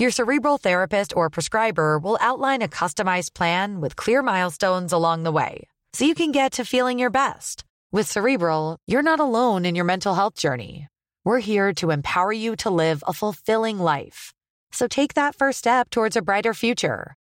Your cerebral therapist or prescriber will outline a customized plan with clear milestones along the way so you can get to feeling your best. With Cerebral, you're not alone in your mental health journey. We're here to empower you to live a fulfilling life. So take that first step towards a brighter future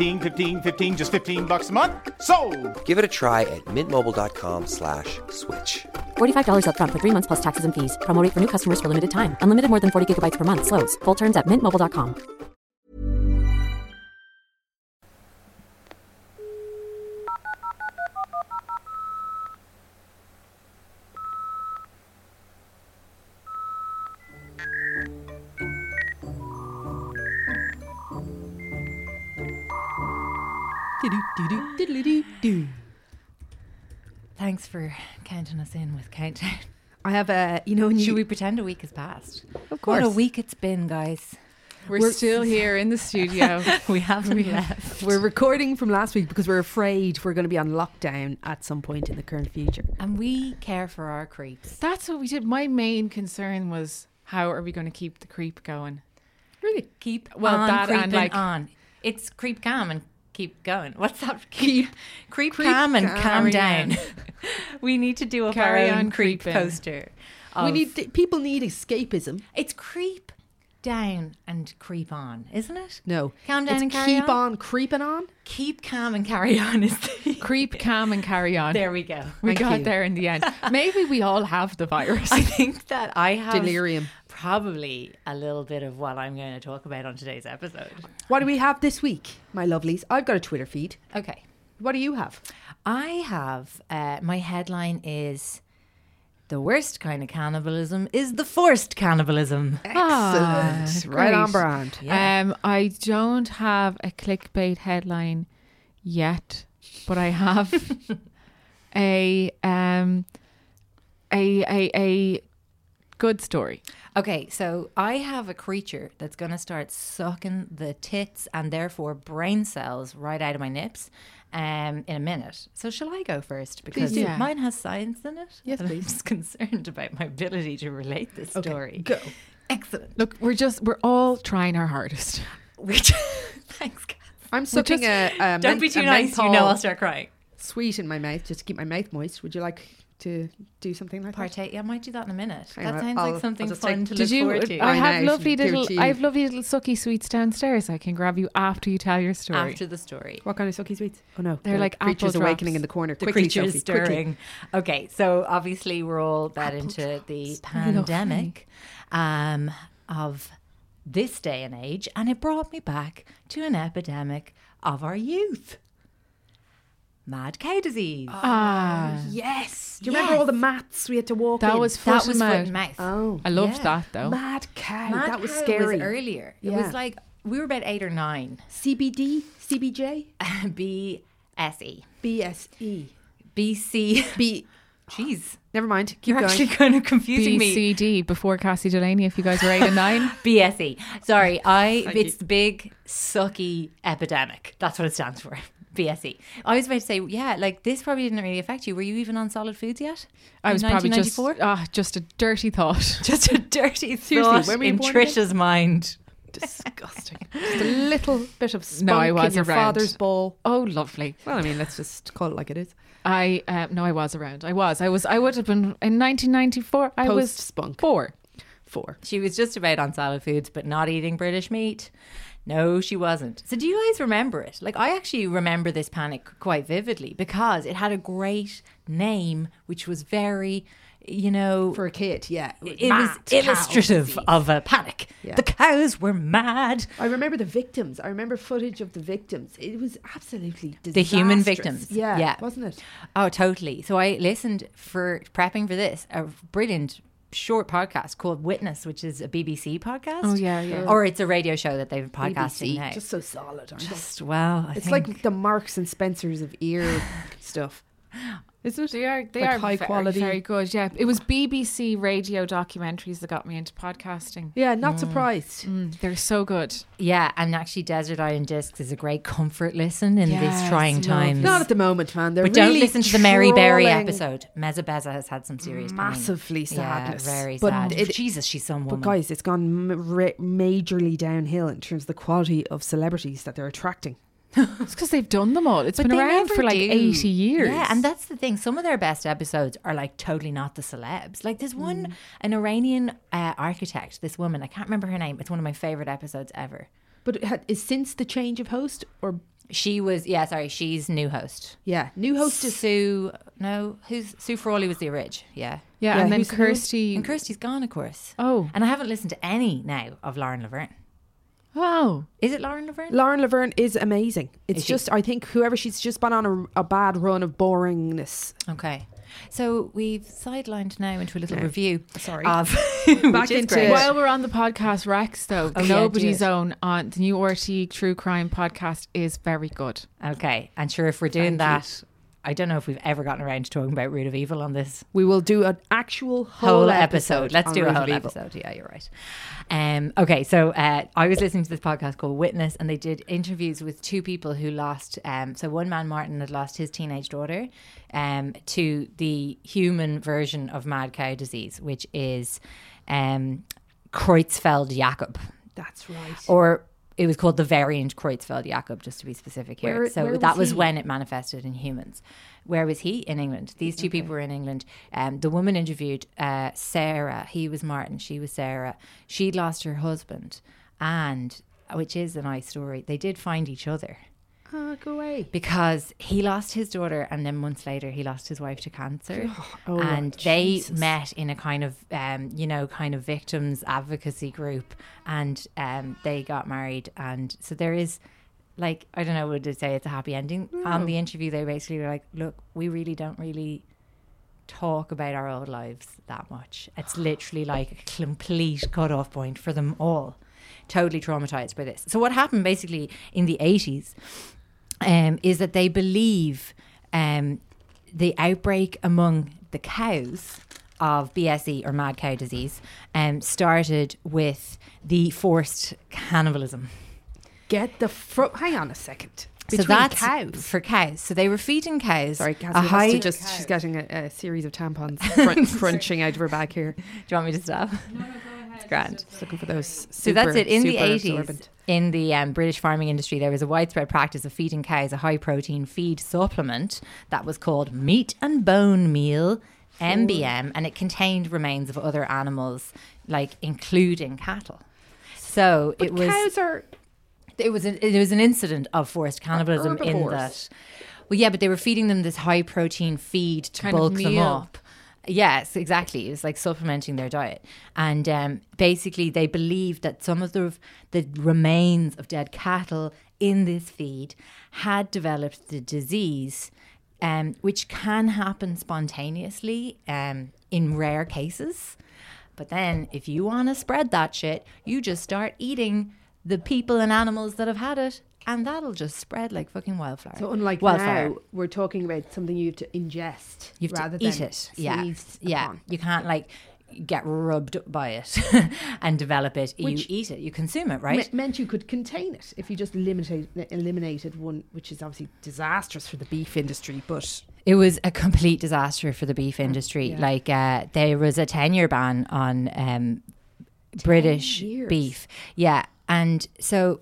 15, 15 15, just 15 bucks a month. So, Give it a try at mintmobile.com slash switch. $45 upfront for three months plus taxes and fees. Promo rate for new customers for limited time. Unlimited more than 40 gigabytes per month. Slows. Full terms at mintmobile.com. Thanks for counting us in with countdown. I have a, you know, when Should you, we pretend a week has passed? of What course, a week it's been, guys. We're, still here in the studio. We haven't left. we're recording from last week because we're afraid we're going to be on lockdown at some point in the current future. And we care for our creeps. That's what we did. My main concern was how are we going to keep the creep going? Really? Keep Well, on that and, like- on. It's creep calm and keep going. What's that? Keep creep, creep calm and calm. down. we need to do a Carry on creep creeping. poster. we need th- people need escapism. It's creep down and creep on, isn't it? No, Calm down It's and carry keep on. on creeping on. Keep calm and carry on is the Creep, calm, and carry on. There we go. we Thank got you. there in the end. Maybe we all have the virus. I think that I have Delirium. Probably a little bit of what I'm going to talk about on today's episode. What do we have this week, my lovelies? I've got a Twitter feed. Okay. What do you have? I have uh, my headline is the worst kind of cannibalism is the forced cannibalism. Ah, Excellent. right on great. brand. Um, I don't have a clickbait headline yet, but I have a um a a a good story. Okay, so I have a creature that's going to start sucking the tits and therefore brain cells right out of my nips um, in a minute. So shall I go first? Because do. mine has science in it. Yes, please. I'm just concerned about my ability to relate this story. Go. Excellent. Look, we're just we're all trying our hardest. Which, thanks, Kath. I'm sucking a, a Don't be too nice. You know I'll start crying. sweet in my mouth just to keep my mouth moist. Would you like to do something like that? Partake. Yeah, I might do that in a minute. Hang that on, sounds I'll- I'll like something fun take- to Did look you? forward to. I I have know, lovely little. to. I have lovely little sucky sweets downstairs. I can grab you after you tell your story. after the story. What kind of sucky sweets? Oh no, They're the like apple creatures awakening drops. in the corner. The quickly, creature is Sophie, quickly. stirring. Okay, so obviously we're all that into the pandemic um, of this day and age, and it brought me back to an epidemic of our youth. Mad cow disease. Ah, Yes. Do you remember all the mats we had to walk that in? was that foot was and foot mouth. and mouth. Oh. I loved Yeah. that though. Mad cow. Mad that was Cow scary. earlier. It Yeah. was like we were about eight or nine. CBD, CBJ, B S E. BSE. B C. B. Jeez. Never mind. Keep You're going. actually kind of confusing me. BCD before Cassie Delaney. If you guys were eight and nine, BSE. E. Sorry, I it's the big sucky epidemic. That's what it stands for. BSE. I was about to say, yeah, like this probably didn't really affect you. Were you even on solid foods yet? I In was probably just 1994? ah, just a dirty thought. just a dirty Seriously, thought you in? Trisha's mind. Disgusting. Just a little bit of spunk No, I in was your around. father's ball. Oh, lovely. Well, I mean, let's just call it like it is. I uh, no, I was around. I was. I was. I would have been in 1994. I was spunk. four. Four. She was just about on solid foods, but not eating British meat. No, she wasn't. So, do you guys remember it? Like, I actually remember this panic quite vividly because it had a great name, which was very, you know, For a kid, yeah. it was Mad cow illustrative disease. of a panic. Yeah. The cows were mad. I remember the victims. I remember footage of the victims. It was absolutely disastrous. The human victims. Yeah, Yeah. wasn't it? Oh, totally. So I listened for prepping for this a brilliant short podcast called Witness, which is a BBC podcast. Oh, yeah, yeah. Or it's a radio show that they've podcasting BBC, now. just so solid, aren't they? Just well, I It's think- like the Marks and Spencers of ear stuff. Isn't it? They are. They Like are high very, quality. Very good. Yeah. It was BBC radio documentaries that got me into podcasting. Yeah, not surprised. Mm, they're so good. yeah, and actually, Desert Island Discs is a great comfort listen in Yes, these trying times. Not at the moment, man. They're but don't listen to the Mary Berry trawling episode. Mezabeza has had some serious pain. Massively sadness. Yeah, very But sad. it- Jesus, she's some woman. But guys, it's gone m- ra- majorly downhill in terms of the quality of celebrities that they're attracting. It's because they've done them all. It's But been around for like do. 80 years. Yeah, and that's the thing. Some of their best episodes are like totally not the celebs. Like there's one, an Iranian uh, architect, this woman, I can't remember her name. It's one of my favorite episodes ever. But had, is since the change of host or She was, yeah, sorry, she's new host. yeah, new host is Sue, no, who's Sue Lawley was the orig, yeah. yeah, Yeah, and then who's the new one? Kirsty. And Kirsty's gone, of course. oh, And I haven't listened to any now of Lauren Laverne. Wow. Is it Lauren Laverne? Lauren Laverne is amazing. It's Is she? just I think whoever she's just been on a, a bad run of boringness. Okay. So we've sidelined now into a little review. Sorry. Of, Back into- great. While we're on the podcast Rex, though, Oh, Nobody's it. Own on the new RT True Crime podcast is very good. Okay, and sure, if we're doing Thank that, I don't know if we've ever gotten around to talking about Root of Evil on this We will do an actual whole, whole episode. Let's on do a Root of whole episode. Yeah, you're right. Um, okay, so uh, I was listening to this podcast called Witness, and they did interviews with two people who lost. Um, so one man, Martin, had lost his teenage daughter um, to the human version of mad cow disease, which is um, Creutzfeldt-Jakob, That's right. or it was called the variant Creutzfeldt-Jakob, just to be specific here. Where- so where that was was when it manifested in humans. Where was he? In England. These two people were in England. Um, the woman interviewed uh, Sarah. He was Martin. She was Sarah. She'd lost her husband, and which is a nice story. They did find each other Ah, go away. because he lost his daughter, and then months later he lost his wife to cancer. Oh, and they Jesus. met in a kind of, um, you know, kind of victims advocacy group, and um, they got married. And so there is, like, I don't know, would they say it's a happy ending? On the interview, they basically were like, "Look, we really don't really." talk about our old lives that much. It's literally like a complete cut-off point for them all. Totally traumatized by this. So what happened basically in the 80s um, is that they believe um, the outbreak among the cows of BSE or mad cow disease um, started with the forced cannibalism. Get the fro- hang on a second. so that's cows. for cows. So they were feeding cows. Sorry, Cassie a has to just she's getting a, a series of tampons crun- crunching out of her bag here. Do you want me to stop? No, no, go ahead. It's grand. Just looking for those. Super, So that's it. In the 80s, absorbent. In the um, British farming industry, there was a widespread practice of feeding cows a high protein feed supplement that was called meat and bone meal, MBM, and it contained remains of other animals, like including cattle. So it was cows are it was an, it was an incident of forced cannibalism in that. Well, yeah, but they were feeding them this high protein feed to Kind bulk them up. Yes, exactly. It was like supplementing their diet, and um, basically they believed that some of the the remains of dead cattle in this feed had developed the disease um, which can happen spontaneously um, in rare cases. But then, if you want to spread that shit, you just start eating the people and animals that have had it, and that'll just spread like fucking wildfire. So unlike wildfire. now, we're talking about something you have to ingest You have rather to eat it. Yeah, yeah. upon. You can't like get rubbed by it and develop it. Which- you eat it. You consume it, right? Me- meant you could contain it if you just eliminated eliminated one, which is obviously disastrous for the beef industry. But It was a complete disaster for the beef industry. yeah. Like uh, there was a ten year ban on um, British years. beef. Yeah, and so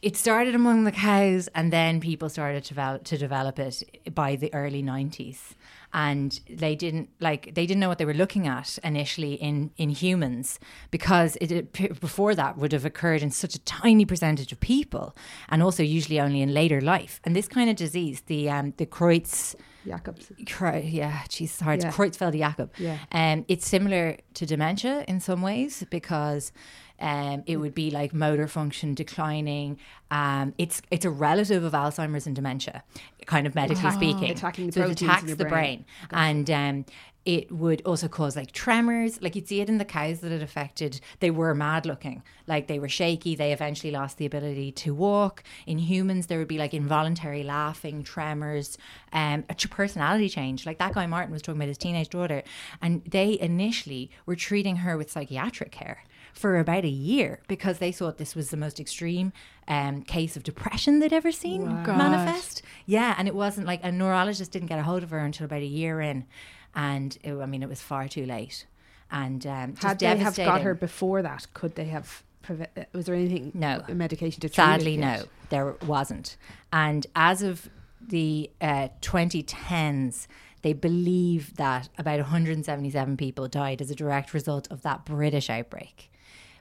it started among the cows, and then people started to develop, to develop it by the early nineties. And they didn't like they didn't know what they were looking at initially in in humans because it, it before that would have occurred in such a tiny percentage of people, and also usually only in later life. And this kind of disease, the um, the Kreutz Jacobs, yeah, it's hard. Yeah. Creutzfeldt Jakob. Yeah. Um, it's similar to dementia in some ways because um, it would be like motor function declining. Um, it's it's a relative of Alzheimer's and dementia, kind of medically speaking. Attacking so it attacks the brain. brain, and um, it would also cause like tremors. Like you'd see it in the cows that it affected. They were mad looking, like they were shaky. They eventually lost the ability to walk. In humans, there would be like involuntary laughing, tremors, um, a personality change. Like that guy Martin was talking about his teenage daughter, and they initially were treating her with psychiatric care for about a year because they thought this was the most extreme um, case of depression they'd ever seen manifest. Yeah, and it wasn't like a neurologist didn't get a hold of her until about a year in, and it, I mean it was far too late. And um, just had they have got her before that, could they have? preve- uh, Was there anything? No. medication to treat Sadly, it no, there wasn't. And as of the uh, 2010s, they believe that about 177 people died as a direct result of that British outbreak,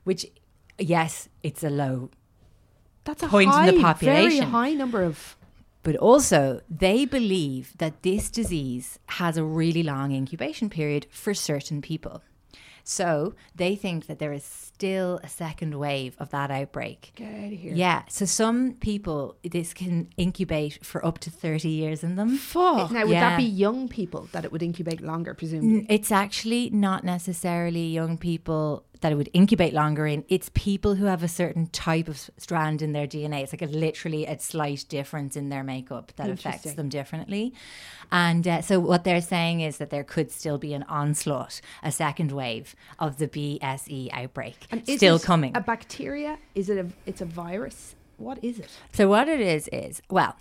which, yes, it's a low That's a point in high, the population. Very high number of. But also, they believe that this disease has a really long incubation period for certain people. So they think that there is still a second wave of that outbreak. Get out of here. Yeah. So some people, this can incubate for up to 30 years in them. Fuck. Now, would Yeah. that be young people that it would incubate longer, presumably? It's actually not necessarily young people that it would incubate longer in. It's people who have a certain type of strand in their DNA. It's like a literally a slight difference in their makeup that affects them differently. And uh, so what they're saying is that there could still be an onslaught, a second wave of the BSE outbreak, And is still it coming. A bacteria? Is it a? It's a virus. What is it? So what it is is well.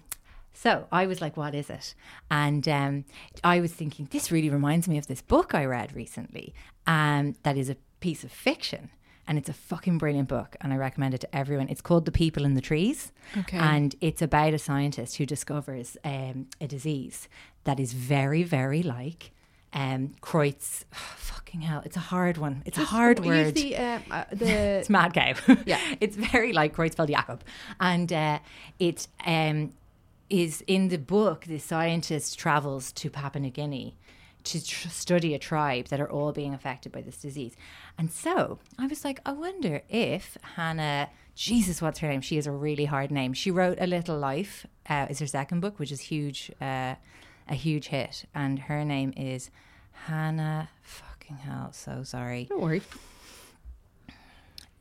So I was like, "What is it?" And um, I was thinking, this really reminds me of this book I read recently, um, that is a piece of fiction, and it's a fucking brilliant book, and I recommend it to everyone. It's called "The People in the Trees," Okay. and it's about a scientist who discovers um, a disease that is very, very like um, Kreutz. fucking hell, it's a hard one. It's a hard word. the uh, uh, the It's mad cow. Yeah. it's very like Creutzfeldt Jakob, and uh, it um, is in the book. The scientist travels to Papua New Guinea to tr- study a tribe that are all being affected by this disease, and so I was like, I wonder if Hannah. Jesus, what's her name? She is a really hard name. She wrote A Little Life. Uh, is her second book, which is huge, uh, a huge hit, and her name is Hannah. Fucking hell, so sorry. Don't worry.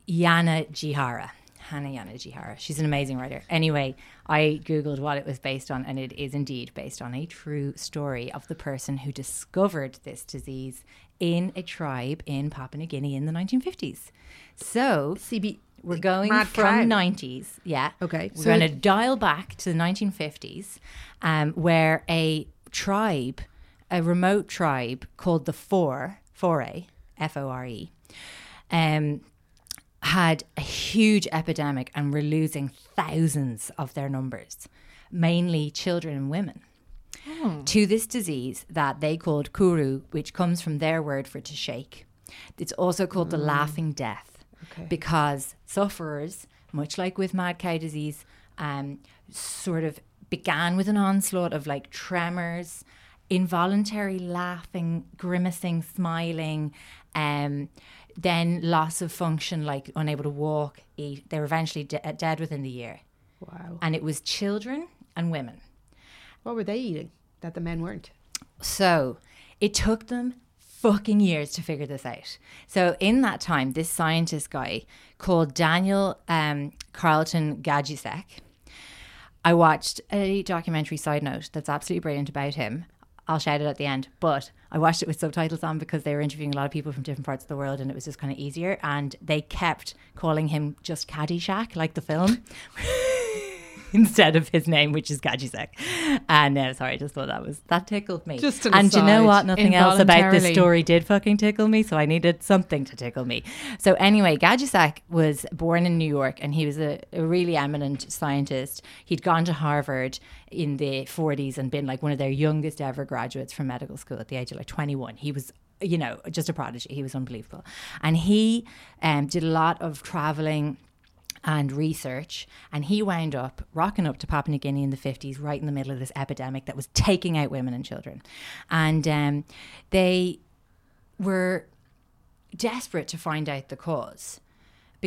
Yanagihara. Hannah Yanagihara. She's an amazing writer. Anyway, I Googled what it was based on, and it is indeed based on a true story of the person who discovered this disease in a tribe in Papua New Guinea in the 1950s. So, CB. we're going Mad from cow. 90s. Yeah. Okay. We're So going to dial back to the 1950s, um, where a tribe, a remote tribe called the Four, Foray, F O R E, um, had a huge epidemic and were losing thousands of their numbers, mainly children and women. To this disease that they called kuru, which comes from their word for to shake. It's also called the laughing death because sufferers, much like with mad cow disease, um, sort of began with an onslaught of like tremors, involuntary laughing, grimacing, smiling, um, then loss of function, like unable to walk, eat. They were eventually de- dead within the year. Wow. And it was children and women. What were they eating that the men weren't? So it took them fucking years to figure this out. So in that time, this scientist guy called Daniel um, Carleton Gajdusek, I watched a documentary side note that's absolutely brilliant about him. I'll shout it at the end, but I watched it with subtitles on because they were interviewing a lot of people from different parts of the world and it was just kind of easier. And they kept calling him just Caddyshack, like the film. instead of his name, which is Gajdusek. And uh, sorry, I just thought that was that tickled me. Just an and you know what? Nothing else about this story did fucking tickle me, so I needed something to tickle me. So anyway, Gajdusek was born in New York, and he was a, a really eminent scientist. He'd gone to Harvard in the 40s and been like one of their youngest ever graduates from medical school at the age of like 21. He was you know, just a prodigy. He was unbelievable. And he um, did a lot of traveling and research. And he wound up rocking up to Papua New Guinea in the 50s, right in the middle of this epidemic that was taking out women and children. And um, they were desperate to find out the cause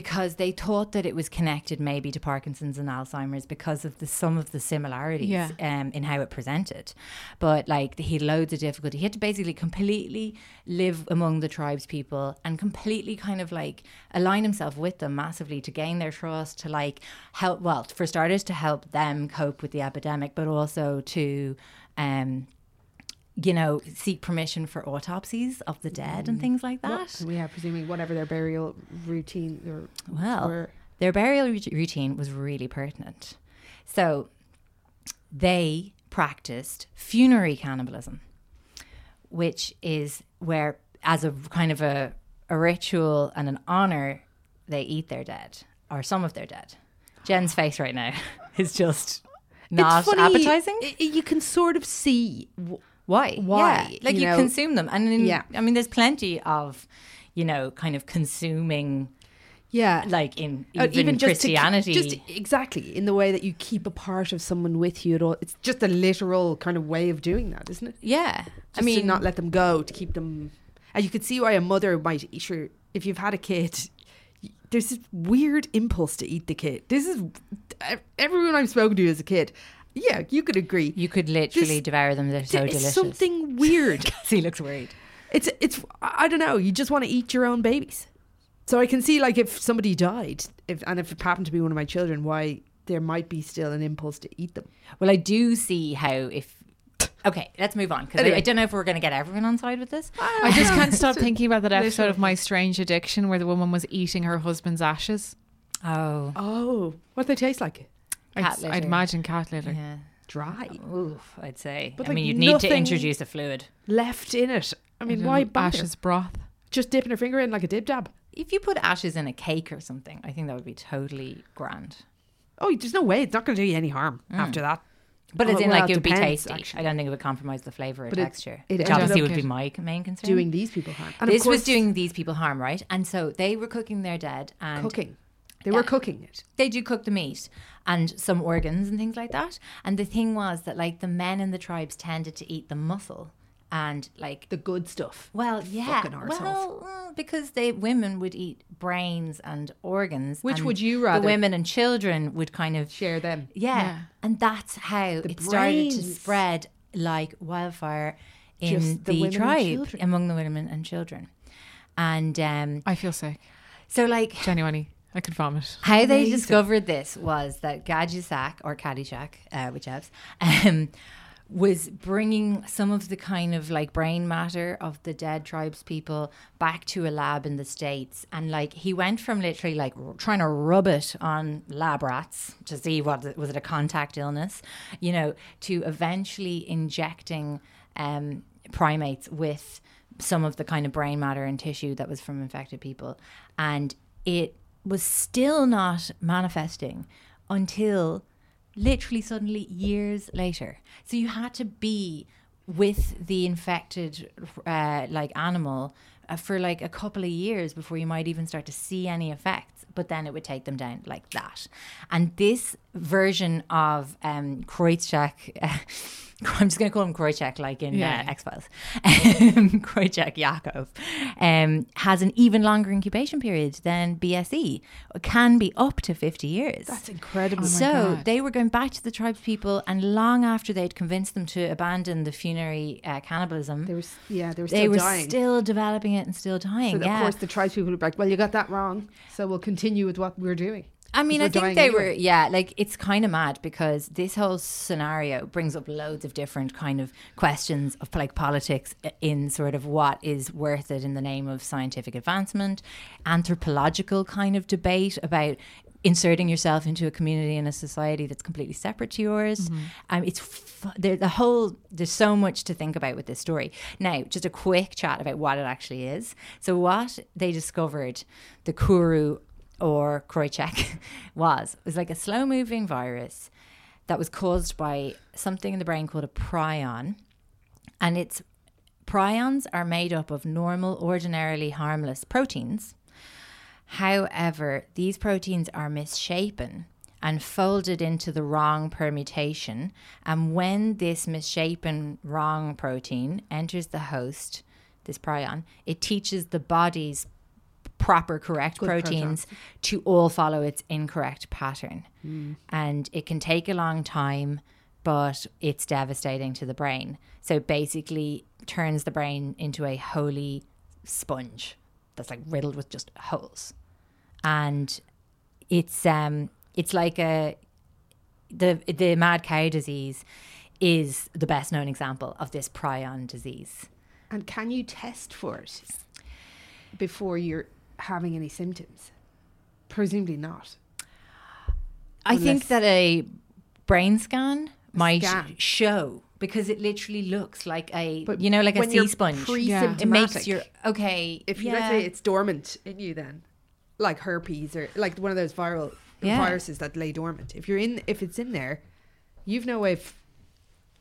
because they thought that it was connected maybe to Parkinson's and Alzheimer's because of the some of the similarities Yeah. um, in how it presented. But like he had loads of difficulty. He had to basically completely live among the tribes people and completely kind of like align himself with them massively to gain their trust, to like help well, for starters to help them cope with the epidemic, but also to um you know, seek permission for autopsies of the dead and mm. things like that. What? We are presuming whatever their burial routine or Well, were. their burial routine was really pertinent. So they practiced funerary cannibalism, which is where, as a kind of a, a ritual and an honor, they eat their dead or some of their dead. Jen's face right now is just not appetizing. You can sort of see. Why? Why, Yeah. Like you you, know? consume them. And in, Yeah. I mean, there's plenty of, you know, kind of consuming, Yeah, like in Uh, even, just to Christianity. just exactly in the way that you keep a part of someone with you at all. It's just a literal kind of way of doing that, isn't it? yeah. Just I mean, to not let them go, to keep them. And you could see why a mother might. Sure, if you've had a kid, there's this weird impulse to eat the kid. This is everyone I've spoken to as a kid. Yeah, you could agree. you could literally This- devour them. They're so It's delicious. something weird. he looks worried. It's it's I don't know. You just want to eat your own babies. So I can see like if somebody died, if and if it happened to be one of my children, why there might be still an impulse to eat them. Well, I do see how if. Okay, let's move on because I, Anyway. I don't know if we're going to get everyone on side with this. Ah, I just can't stop thinking about that episode of My Strange Addiction where the woman was eating her husband's ashes. Oh, Oh, what do they taste like? I'd, I'd imagine cat litter. yeah. Dry, Oof, I'd say. But, I like, mean, you'd need to introduce a fluid. left in it. I mean, I why bother? ashes broth? Just dipping her finger in like a Dip Dab. If you put ashes in a cake or something, I think that would be totally grand. Oh, there's no way. It's not going to do you any harm mm. after that. But it's in well, like it it would be tasty. actually. I don't think it would compromise the flavor or But texture, it which obviously would be my main concern. Doing these people harm. And this was doing these people harm, right? And so they were cooking their dead and cooking. They were cooking it. they do cook the meat and some organs and things like that. And the thing was that like the men in the tribes tended to eat the muscle and like The good stuff. well, yeah, well, mm, because they women would eat brains and organs. Which and would you rather? The women and children would kind of Share them. yeah, Yeah. and that's how it started to spread like wildfire in Just the the, tribe among the women and children. And um, I feel sick. so, like, Genuinely. I could vomit. how they discovered this was that Gajdusek or Caddyshack, uh, whichever, um, was bringing some of the kind of like brain matter of the dead tribes people back to a lab in the states, and like he went from literally like r- trying to rub it on lab rats to see what was it a contact illness, you know, to eventually injecting um, primates with some of the kind of brain matter and tissue that was from infected people, and it was still not manifesting until literally suddenly years later. So you had to be with the infected uh, like animal uh, for like a couple of years before you might even start to see any effects but then it would take them down like that and this version of um, Kreutzschak. I'm just going to call him Kreutzschak, like in Yeah. uh, X Files. Um, Kreutzschak Yakov um, has an even longer incubation period than BSE. It can be up to 50 years. That's incredible. so God. they were going back to the tribespeople, and long after they'd convinced them to abandon the funerary uh, cannibalism, They were, yeah, they were still they were still developing it and still dying. so yeah. of course, the tribes people were like, "Well, you got that wrong, so we'll continue with what we're doing." I mean, I think they anyway. were, yeah, like it's kind of mad because this whole scenario brings up loads of different kind of questions of like politics in sort of what is worth it in the name of scientific advancement, anthropological kind of debate about inserting yourself into a community and a society that's completely separate to yours. Um, it's there, the whole there's so much to think about with this story. Now, just a quick chat about what it actually is. So, what they discovered, the Kuru or Kreutzschak was was like a slow moving virus that was caused by something in the brain called a prion, and it's prions are made up of normal, ordinarily harmless proteins. However, these proteins are misshapen and folded into the wrong permutation. And when this misshapen wrong protein enters the host, this prion, it teaches the body's proper correct proteins to all follow its incorrect pattern. And it can take a long time, but it's devastating to the brain. So basically turns the brain into a holy sponge that's like riddled with just holes. And it's um it's like a the the mad cow disease is the best known example of this prion disease. And can you test for it before you're having any symptoms? Presumably not. I think that a brain scan might scan. show because it literally looks like a But you know like a sea sponge. pre-symptomatic, It makes your okay. If you yeah. let's say it's dormant in you, then like herpes or like one of those viral Yeah. viruses that lay dormant. If you're in, if it's in there, you've no way of.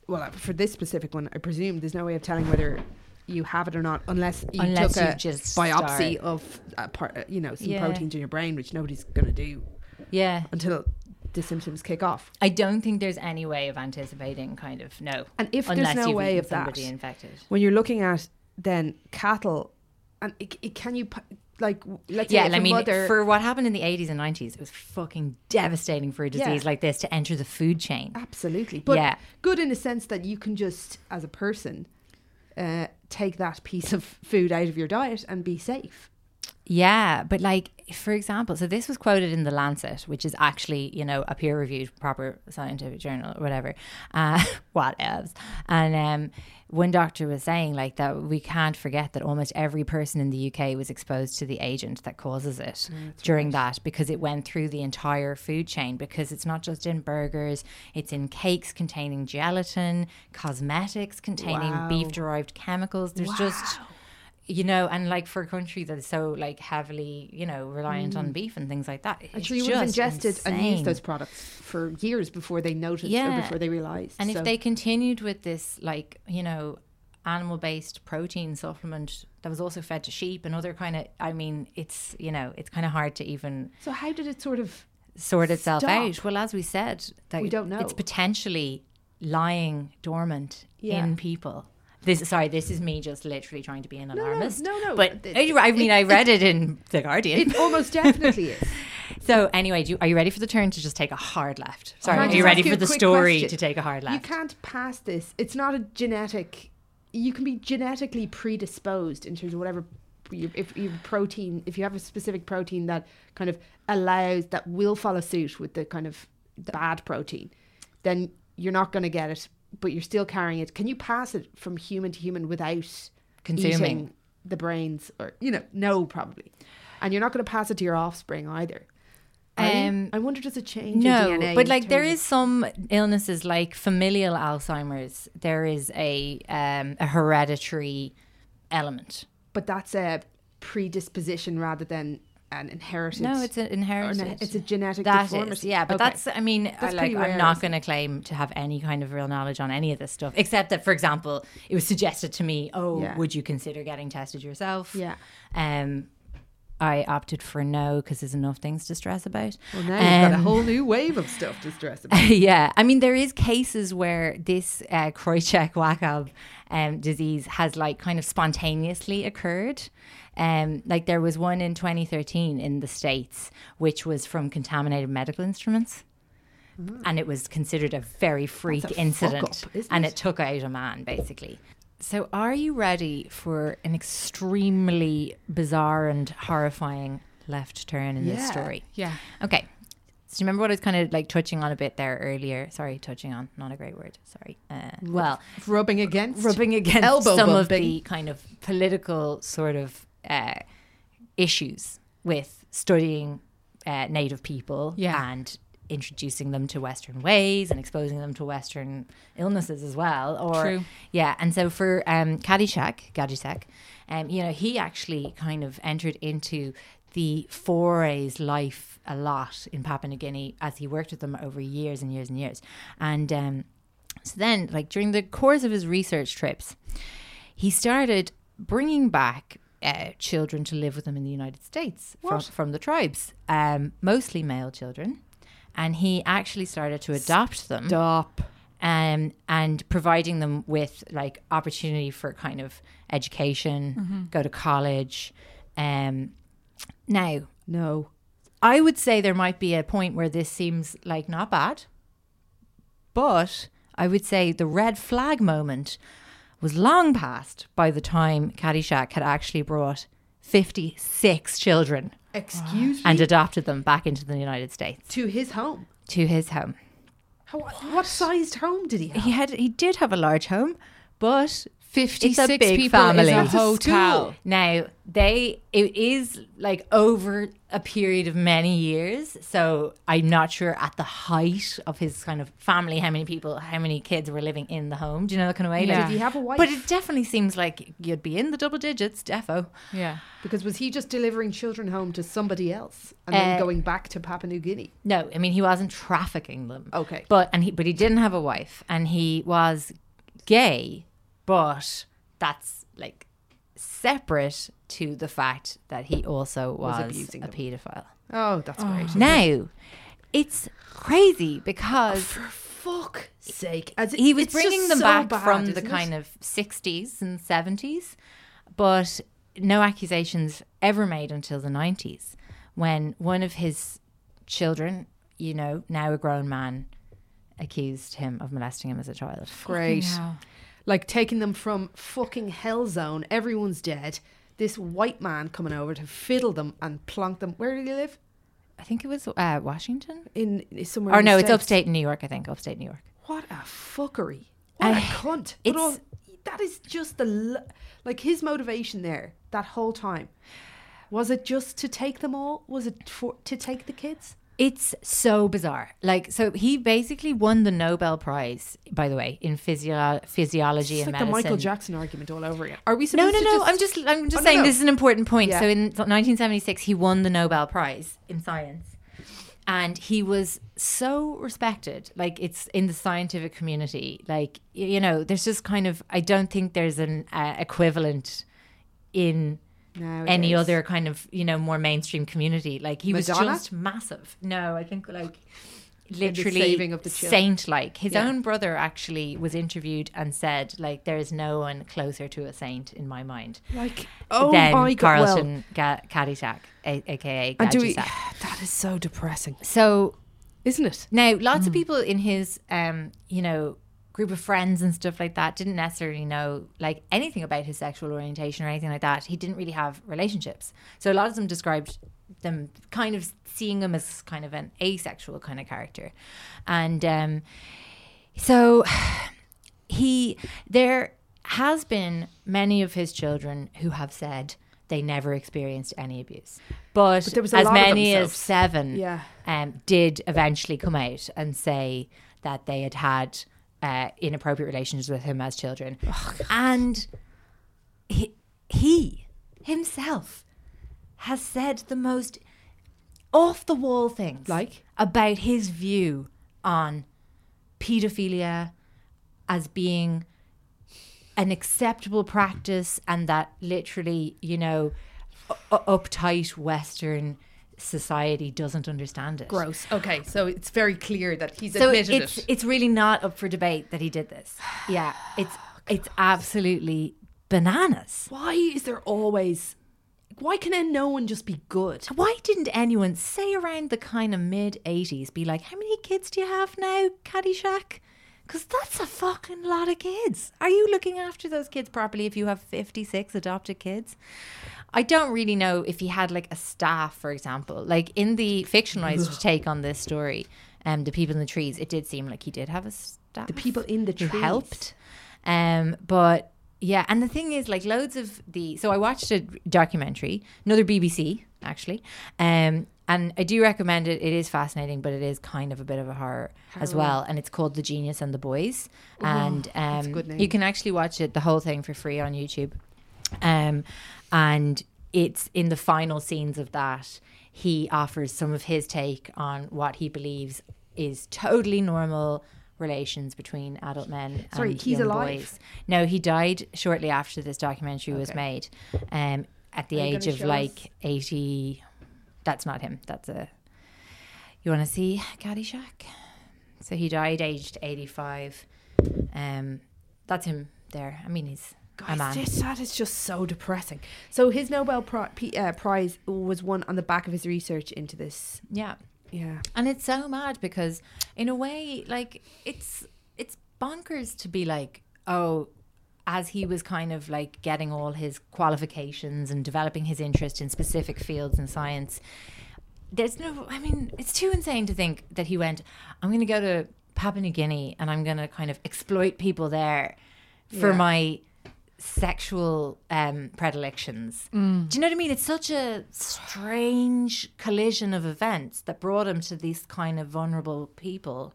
Well, for this specific one, I presume there's no way of telling whether you have it or not, unless you Unless took you a just biopsy start- of a part, uh, you know, some Yeah. proteins in your brain, which nobody's going to do yeah. until the symptoms kick off. I don't think there's any way of anticipating kind of no. And if there's no way of that, infected. when you're looking at then cattle, and it, it, can you like let's Yeah, say and if I mean, mother, for what happened in the 80s and 90s, it was fucking devastating for a Yeah. disease like this to enter the food chain. Absolutely. But Yeah. good in the sense that you can just, as a person, uh, take that piece of food out of your diet and be safe. Yeah, but like for example, so this was quoted in the Lancet, which is actually you know a peer-reviewed proper scientific journal or whatever. Uh, what else? And um, one doctor was saying like that we can't forget that almost every person in the UK was exposed to the agent that causes it during that because it went through the entire food chain. Because it's not just in burgers; it's in cakes containing gelatin, cosmetics containing Wow. beef-derived chemicals. There's just you know, and like for a country that is so like heavily, you know, reliant on mm. beef and things like that. I'm sure you would have ingested and used those products for years before they noticed Yeah. or before they realised. And So- if they continued with this, like you know, animal-based protein supplement that was also fed to sheep and other kind of, I mean, it's you know, it's kind of hard to even so how did it sort of sort itself Stop. out. Well, as we said, that We don't know. It's potentially lying dormant Yeah. in people. This sorry, this is me just literally trying to be an alarmist. no, no, no. But it- I mean, it- I read it in the Guardian. it almost definitely is. So anyway, do you, are you ready for the turn to just take a hard left? Sorry, are you ready for the story question? to take a hard left? You can't pass this. It's not a genetic. You can be genetically predisposed in terms of whatever. You, if you protein, if you have a specific protein that kind of allows that will follow suit with the kind of bad protein, then you're not going to get it. But you're still carrying it. Can you pass it from human to human without Consuming. the brains, or you know, no, probably. And you're not going to pass it to your offspring either. Um, I wonder does it change your No, DNA? but like there is some illnesses like familial Alzheimer's. There is a um, a hereditary element. but that's a predisposition rather than an inherited. No, it's an inherited. an- it's a genetic That is, deformity. yeah, but Okay. that's. I mean, I, like, rare, I'm not going to claim to have any kind of real knowledge on any of this stuff, except that, for example, it was suggested to me, "Oh, Yeah. would you consider getting tested yourself?" Yeah. Um, I opted for no because there's enough things to stress about. Well, now you've got a Um, whole new wave of stuff to stress about. yeah, I mean there is cases where this uh, Kreutzak-Jakob um, disease has like kind of spontaneously occurred. Um, like there was one in 2013 in the states, which was from contaminated medical instruments, and it was considered a very freak a incident, up, and it? it took out a man basically. So, are you ready for an extremely bizarre and horrifying left turn in this story? Yeah. Okay. So do you remember what I was kind of like touching on a bit there earlier? Sorry, touching on, not a great word. Sorry. Uh, well, Rubbing against. rubbing against Elbow some of the kind of political sort of uh, issues with studying uh, Native people Yeah. and introducing them to Western ways and exposing them to Western illnesses as well. Or True. yeah, and so for um, Caddyshack, Caddyshack, um, you know, he actually kind of entered into the forays life a lot in Papua New Guinea as he worked with them over years and years and years. And um, so then, like during the course of his research trips, he started bringing back uh, children to live with him in the United States from, from the tribes, um, mostly male children. And he actually started to adopt them Stop. um, and providing them with like opportunity for kind of education, Mm-hmm. go to college. Um, now, No. I would say there might be a point where this seems like not bad, but I would say the red flag moment was long past by the time Caddyshack had actually brought 56 children Excuse me. and adopted them back into the United States to his home. to his home. How, what sized home did he have? He had he did have a large home, but 56 big people family. is a hotel. Now they it is like over a period of many years. So I'm not sure at the height of his kind of family how many people, how many kids were living in the home. Do you know that kind of way? Yeah. Like, Did he have a wife? But it definitely seems like you'd be in the double digits, defo. Yeah. Because was he just delivering children home to somebody else and then Uh, going back to Papua New Guinea? No, I mean he wasn't trafficking them. Okay. But and he but he didn't have a wife and he was gay, but that's like separate to the fact that he also was, abusing a them. pedophile. Oh, that's oh. great. Now, it's crazy because oh, For fuck's sake. As he was bringing them so back bad, from the it? kind of 60s and 70s, but no accusations ever made until the 90s when one of his children, you know, now a grown man, accused him of molesting him as a child. Great. hell. Like taking them from fucking hell zone, everyone's dead. This white man coming over to fiddle them and plonk them. Where did he live? I think it was uh, Washington. In somewhere. Or in no, it's States. upstate New York, I think. Upstate New York. What a fuckery! What a I- cunt! But it's- all, that is just the like his motivation there that whole time. Was it just to take them all? Was it for to take the kids? It's so bizarre. Like, so he basically won the Nobel Prize, by the way, in physio- physiology It's and like the. Michael Jackson argument all over again. Are we No, supposed no, to no. just I'm just, I'm just Oh, saying no. this is an important point. Yeah. So in 1976, he won the Nobel Prize in science, and he was so respected. Like it's in the scientific community. Like you know, there's just kind of I don't think there's an uh, equivalent in any other kind of you know more mainstream community. Like he was just massive. No, I think like literally saving of the saint like his Yeah. own brother actually was interviewed and said like there is no one closer to a saint in my mind like oh than my god, well, Carleton Ga- Caddyshack, a- aka and do we, that is so depressing, So isn't it? now lots Hmm. of people in his um you know group of friends and stuff like that didn't necessarily know like anything about his sexual orientation or anything like that. He didn't really have relationships. So a lot of them described them kind of seeing him as kind of an asexual kind of character. And um so he there has been many of his children who have said they never experienced any abuse. But, But there was as many as seven Yeah. um, did eventually come out and say that they had had uh, inappropriate relations with him as children. and he, he himself has said the most off the wall things Like? about his view on pedophilia as being an acceptable practice and that literally, you know, u- uptight Western society doesn't understand it. Gross. Okay, so it's very clear that he's So admitted it's it. it's really not up for debate that he did this. Yeah, it's it's absolutely bananas. Why is there always? Why can no one just be good? Why didn't anyone say around the kind of mid 80s be like, how many kids do you have now, Caddyshack? Because that's a fucking lot of kids. Are you looking after those kids properly if you have 56 adopted kids? I don't really know if he had like a staff, for example. Like in the fictionalized take on this story, um, The People in the Trees, it did seem like he did have a staff. The people in the trees. helped. Um, but yeah, and the thing is, like, loads of the. So I watched a documentary, another BBC actually, um, and I do recommend it. It is fascinating, but it is kind of a bit of a horror as well, and it's called The Genius and the Boys, and um, a good name. you can actually watch it the whole thing for free on YouTube, um, and it's in the final scenes of that he offers some of his take on what he believes is totally normal relations between adult men Sorry, and he's young alive? boys. No, he died shortly after this documentary was made, um, at the Are you age gonna of show like eighty. That's not him. That's a. You want to see Gajdusek? So he died aged eighty-five. Um, that's him there. I mean, he's Guys, man. this that is just so depressing. So his Nobel Pri- P- uh, Prize was won on the back of his research into this. Yeah. Yeah. And it's so mad because in a way, like it's it's bonkers to be like, oh, as he was kind of like getting all his qualifications and developing his interest in specific fields in science, there's no I mean, it's too insane to think that he went, I'm gonna go to Papua New Guinea and I'm gonna kind of exploit people there for Yeah. my sexual um, predilections. Do you know what I mean? It's such a strange collision of events that brought him to these kind of vulnerable people,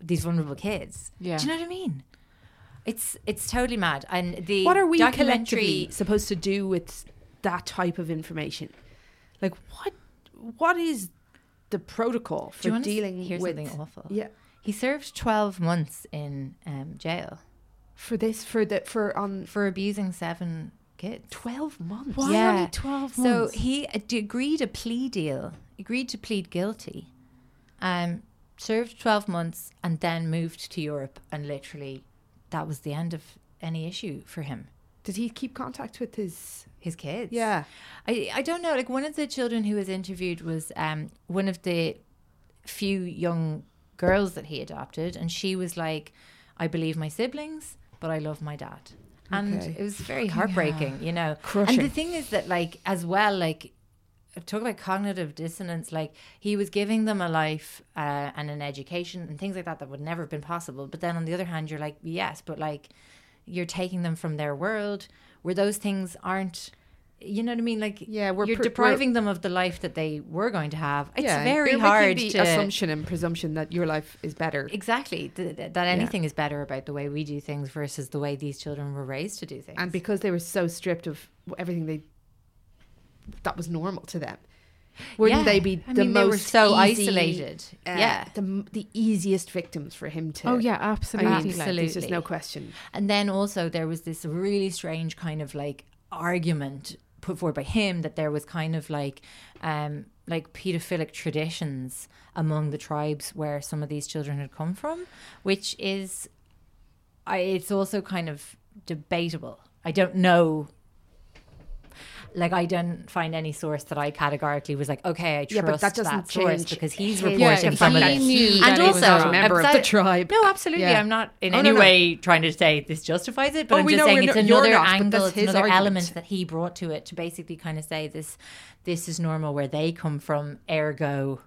these vulnerable kids. Yeah. Do you know what I mean? It's it's totally mad. And the What are we documentary collectively supposed to do with that type of information? Like what? What is the protocol for dealing hear with? something awful? Yeah. He served twelve months in um, jail For this, for the, for on for abusing seven kids. twelve months. Why only 12 So months? he uh, agreed a plea deal, agreed to plead guilty, um, served 12 months, and then moved to Europe. And literally, that was the end of any issue for him. Did he keep contact with his? His kids. Yeah. I, I don't know. Like, one of the children who was interviewed was um, one of the few young girls that he adopted. And she was like, I believe my siblings, but I love my dad. And Okay. it was very heartbreaking, you know. Crushing. And the thing is that, like, as well, like, talk about cognitive dissonance. Like, he was giving them a life uh, and an education and things like that that would never have been possible. But then on the other hand, you're like, yes, but like, you're taking them from their world where those things aren't. You know what I mean? Like, Yeah, we're you're pr- depriving them of the life that they were going to have. It's yeah, very hard the to assumption and presumption that your life is better. exactly th- th- that anything is better about the way we do things versus the way these children were raised to do things. and because they were so stripped of everything they that was normal to them wouldn't Yeah. they be I the mean, most were so easy, isolated. uh, Yeah. the, the easiest victims for him to Oh yeah, I absolutely. mean, Absolutely. like, there's just no question And then also there was this really strange kind of like argument put forward by him that there was kind of like um like pedophilic traditions among the tribes where some of these children had come from, which is I it's also kind of debatable. I don't know like I didn't find any source that I categorically was like, okay, I trust Yeah, but that doesn't source change because he's reporting Yeah, from it. knew and that also a member of the tribe. No, absolutely. Yeah. I'm not in Oh, any no, no. way trying to say this justifies it, but Oh, I'm just know saying it's not- another not, angle, it's another argument. element that he brought to it to basically kind of say this this is normal where they come from, ergo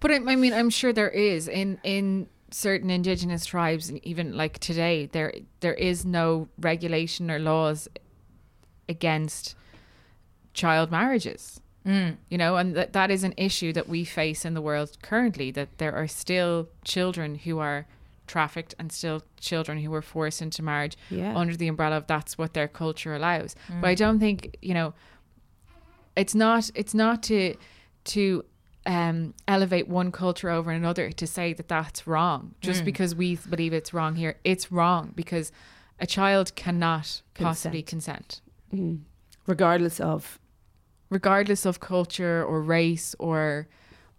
But I, I mean, I'm sure there is in in certain indigenous tribes, and even like today, there there is no regulation or laws against child marriages. Mm. You know, and that that is an issue that we face in the world currently. That there are still children who are trafficked and still children who were forced into marriage Yeah. under the umbrella of that's what their culture allows. But I don't think you know it's not it's not to to um, elevate one culture over another to say that that's wrong just because we believe it's wrong here it's wrong because a child cannot possibly consent regardless of regardless of culture or race or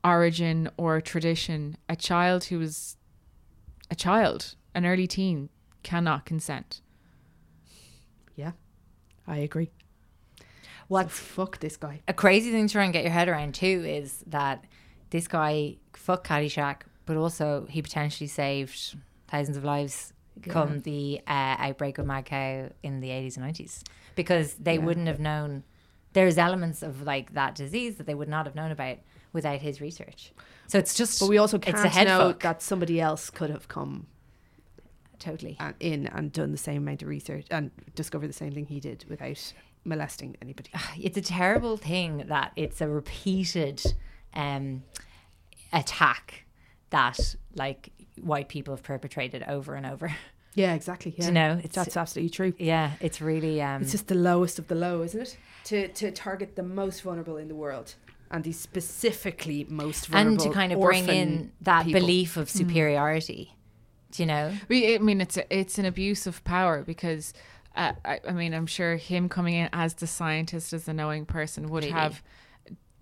origin or tradition, a child who is a child, an early teen, cannot consent. Yeah, I agree. What's Fuck this guy. a crazy thing to try and get your head around too is that this guy fucked Gajdusek, but also he potentially saved thousands of lives come the uh, outbreak of mad cow in the 80s and 90s because they wouldn't have known there's elements of like that disease that they would not have known about without his research so it's just But we also it's a can't head know fuck. that somebody else could have come totally and in and done the same amount of research and discovered the same thing he did without molesting anybody. it's a terrible thing that it's a repeated um, attack that like white people have perpetrated over and over. Yeah, exactly. Yeah. you know, it's- that's absolutely true. Yeah, it's really um, It's just the lowest of the low, isn't it? To to target the most vulnerable in the world and the specifically most vulnerable and to kind of bring in that people. belief of superiority. Do you know? We, I mean, it's a, it's an abuse of power because, uh, I, I mean, I'm sure him coming in as the scientist, as the knowing person, would Really. have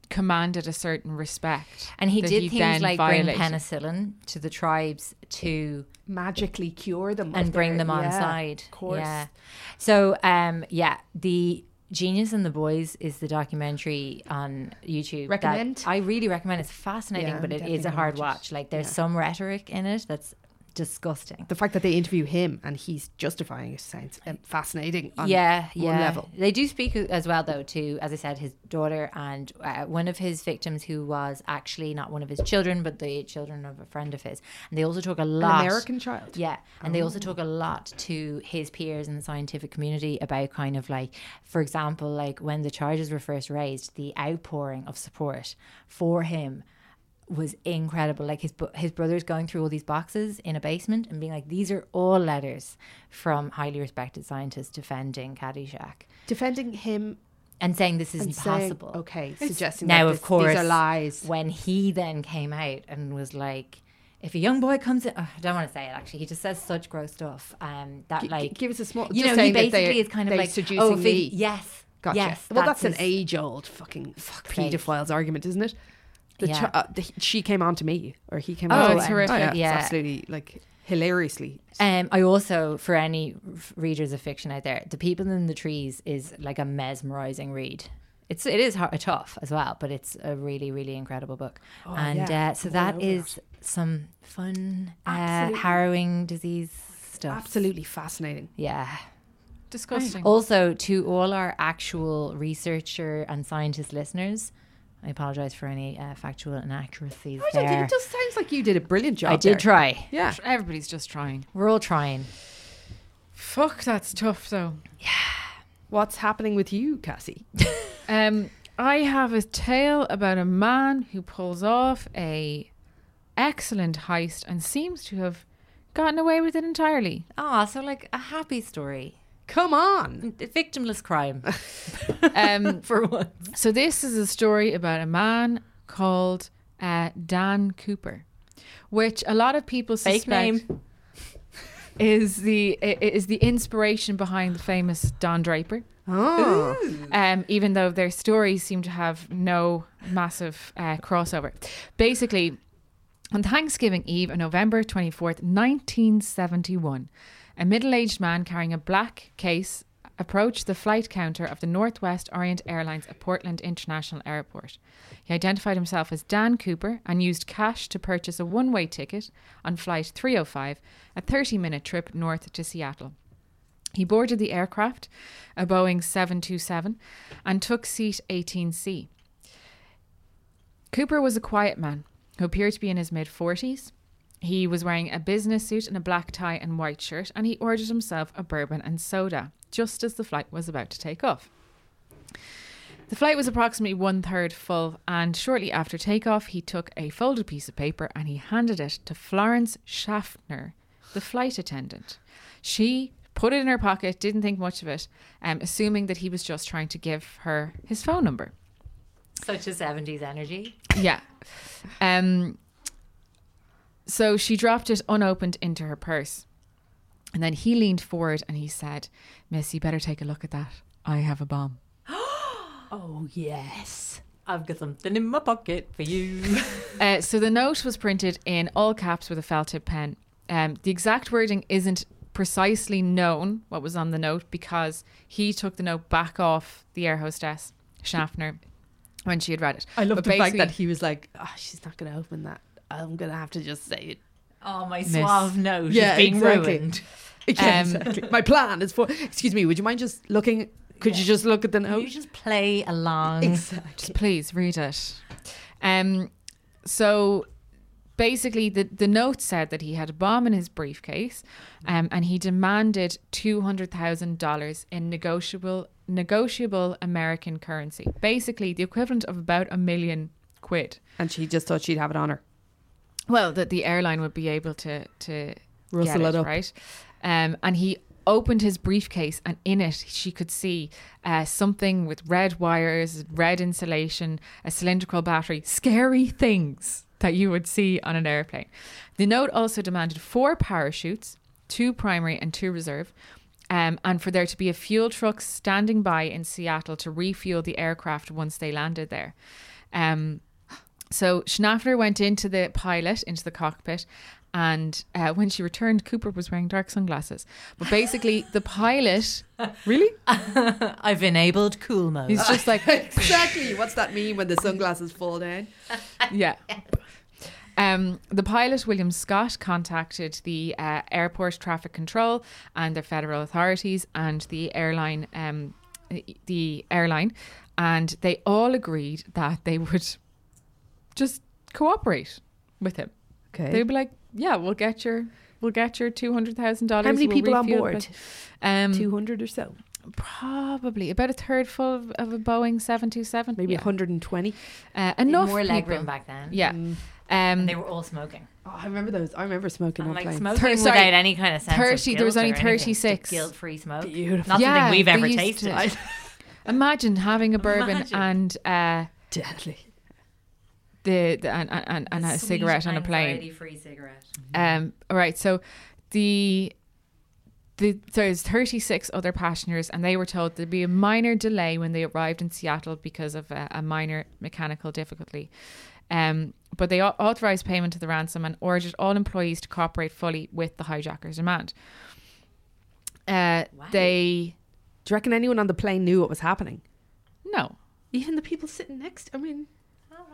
commanded a certain respect. And he that did things like violated. bring penicillin to the tribes to magically cure them and bring their- them on yeah, side. Of course. Yeah. So um yeah, the Genius and the Boys is the documentary on YouTube. that Recommend? I really recommend. It's fascinating, Yeah, but it is a hard watch it. Like there's Yeah. some rhetoric in it that's disgusting. The fact that they interview him and he's justifying it sounds um, fascinating. On yeah, one yeah. level. They do speak as well, though, to as I said, his daughter and uh, one of his victims who was actually not one of his children, but the children of a friend of his. And they also talk a lot. American child? Yeah, and they also talk a lot to his peers in the scientific community about kind of like, for example, like when the charges were first raised, the outpouring of support for him was incredible. Like his his brothers going through all these boxes in a basement and being like, these are all letters from highly respected scientists defending Gajdusek Defending him and saying this is and saying, impossible. okay, suggesting now, that of course, these are lies. When he then came out and was like, if a young boy comes in, oh, I don't want to say it actually. He just says such gross stuff. Um, that G- like give us a small- You just know, he basically is kind of like seducing oh, me. he- yes, Gotcha. yes. well, that's, an age-old fucking sake. pedophiles argument, isn't it? The Yeah. chi- uh, the, she came on to me, or he came Oh, on. to it's me. horrific, yeah, yeah. It's absolutely like hilariously. Um, I also, for any f- readers of fiction out there, The People in the Trees is like a mesmerizing read. It's it is hard, tough as well, but it's a really really incredible book. and Oh, yeah. uh, so I'm that some fun, uh, harrowing disease stuff. Absolutely fascinating. Yeah. Disgusting. Also, to all our actual researcher and scientist listeners, I apologize for any uh, factual inaccuracies I don't think there. it just sounds like you did a brilliant job. I did there. try. Yeah. Everybody's just trying. We're all trying. Fuck, that's tough though. Yeah. What's happening with you, Cassie? Um, I have a tale about a man who pulls off a excellent heist and seems to have gotten away with it entirely. Oh, so like a happy story. Come on. Victimless crime Um, for once. so this is a story about a man called uh, Dan Cooper, which a lot of people Fake suspect name. is the is the inspiration behind the famous Don Draper. Oh. um, even though their stories seem to have no massive uh, crossover. Basically, on Thanksgiving Eve, on November 24th, 1971, a middle aged man carrying a black case approached the flight counter of the Northwest Orient Airlines at Portland International Airport. He identified himself as Dan Cooper and used cash to purchase a one way ticket on Flight 305, a 30 minute trip north to Seattle. He boarded the aircraft, a Boeing 727, and took seat 18C. Cooper was a quiet man who appeared to be in his mid 40s. He was wearing a business suit and a black tie and white shirt, and he ordered himself a bourbon and soda just as the flight was about to take off. The flight was approximately one third full, and shortly after takeoff, he took a folded piece of paper and he handed it to Florence Schaffner, the flight attendant. She put it in her pocket, didn't think much of it, um, assuming that he was just trying to give her his phone number. Such a 70s energy. Yeah. Um. So she dropped it unopened into her purse. And then he leaned forward and he said, Miss, you better take a look at that. I have a bomb. Oh yes. I've got something in my pocket for you. Uh, so the note was printed in all caps with a felt tip pen. Um, the exact wording isn't precisely known what was on the note because he took the note back off the air hostess, Schaffner, when she had read it. I love But the fact that he was like, oh, she's not going to open that. I'm going to have to just say it. oh, my suave nose Yeah, is being exactly. ruined. Yeah, Um, exactly. My plan is for. Excuse me. Would you mind just looking? Could you just look at the note? You just play along. Exactly. Just please read it. Um, so basically, the, the note said that he had a bomb in his briefcase, um, and he demanded two hundred thousand dollars in negotiable negotiable American currency, basically the equivalent of about a million quid. And she just thought she'd have it on her. Well, that the airline would be able to to Rustle get it up. right? Um, and he opened his briefcase, and in it she could see uh, something with red wires, red insulation, a cylindrical battery, scary things that you would see on an airplane. The note also demanded four parachutes, two primary and two reserve. Um, and for there to be a fuel truck standing by in Seattle to refuel the aircraft once they landed there. Um, so Schaffner went into the pilot, into the cockpit, and uh, when she returned, Cooper was wearing dark sunglasses. But basically, the pilot, really, I've enabled cool mode. he's just like, exactly. What's that mean when the sunglasses fall down? yeah. Um, the pilot, William Scott, contacted the uh, airport traffic control and the federal authorities and the airline, um, the airline, and they all agreed that they would just cooperate with him. Okay. They'd be like, "Yeah, we'll get your, we'll get your two hundred thousand dollars." How many people on board? Um, Two hundred or so. probably about a third full of, of a Boeing seven two seven. Maybe 120. uh, enough more leg people. room back then. Yeah. Mm. Um, And they were all smoking. Oh, I remember those. I remember smoking And on like planes. smoking Thir- sorry, without any kind of sense 30 of there was only 36. Guilt-free smoke. Beautiful. Not Yeah, something we've ever tasted. imagine having a bourbon Imagine. and uh, Deadly. The, the and, and, and a cigarette on a plane. Free cigarette. Um, all right, so the the there's 36 other passengers, and they were told there'd be a minor delay when they arrived in Seattle because of a, a minor mechanical difficulty. Um, but they authorized payment of the ransom and ordered all employees to cooperate fully with the hijackers' demand. Uh, They Do you reckon anyone on the plane knew what was happening? no, Even the people sitting next. I mean,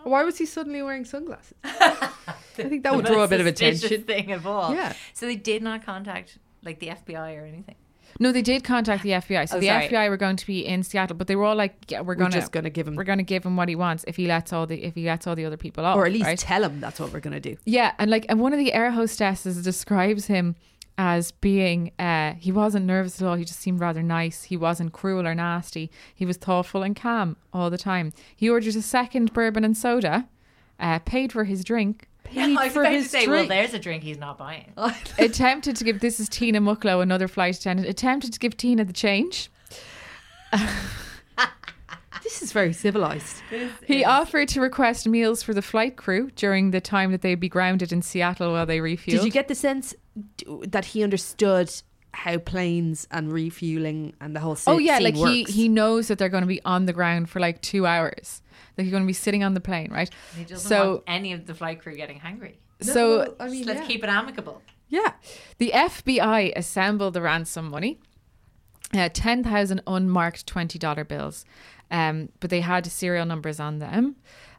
why was he suddenly wearing sunglasses? I think that would draw a bit of attention. thing of all. Yeah. So they did not contact like the FBI or anything. No, they did contact the FBI. So Oh, the sorry. FBI were going to be in Seattle, but they were all like, "Yeah, we're We're gonna just gonna give him- we're gonna give him what he wants if he lets all the if he lets all the other people off, or at least right? tell him that's what we're going to do. yeah." And like, and one of the air hostesses describes him as being uh he wasn't nervous at all. He just seemed rather nice. He wasn't cruel or nasty. He was thoughtful and calm all the time. He ordered a second bourbon and soda, uh, paid for his drink. I was for about to his say, well, there's a drink he's not buying. attempted to give this is Tina Mucklow, another flight attendant, attempted to give Tina the change. This is very civilized. He offered to request meals for the flight crew during the time that they'd be grounded in Seattle while they refueled. Did you get the sense d- that he understood how planes and refueling and the whole Oh yeah, like he works? he knows that they're going to be on the ground for like two hours. Like you're going to be sitting on the plane, right? He doesn't So want any of the flight crew getting hangry. so I mean, Just let's yeah. keep it amicable. yeah. the FBI assembled the ransom money, uh, ten thousand unmarked twenty dollar bills, um, but they had serial numbers on them,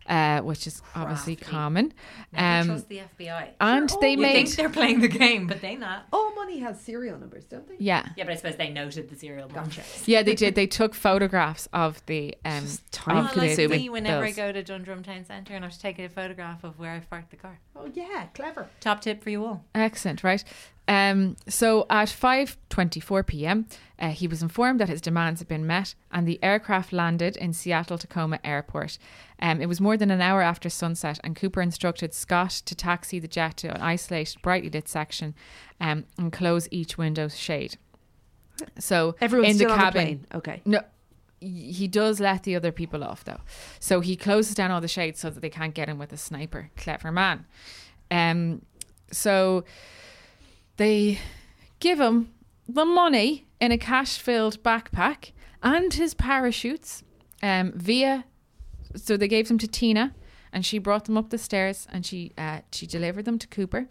uh, which is obviously common. Never Um, trust the FBI. and they you made think they're playing the game, but they not. All money has serial numbers, don't they? yeah. Yeah, but I suppose they noted the serial numbers. Yeah, they did. They took photographs of the um time of Oh, the like consuming me whenever bills. I go to Dundrum Town Centre and I have to take a photograph of where I parked the car. Oh yeah, clever. Top tip for you all. Excellent, right? Um, so at 5:24 p.m., uh, he was informed that his demands had been met, and the aircraft landed in Seattle Tacoma Airport. Um, it was more than an hour after sunset, and Cooper instructed Scott to taxi the jet to an isolated, brightly lit section, um, and close each window shade. So Everyone's in still the the cabin, plane. Okay. No, he does let the other people off though. So he closes down all the shades so that they can't get him with a sniper. Clever man. Um, so they give him the money in a cash-filled backpack and his parachutes um, via. So they gave them to Tina, and she brought them up the stairs, and she uh, she delivered them to Cooper.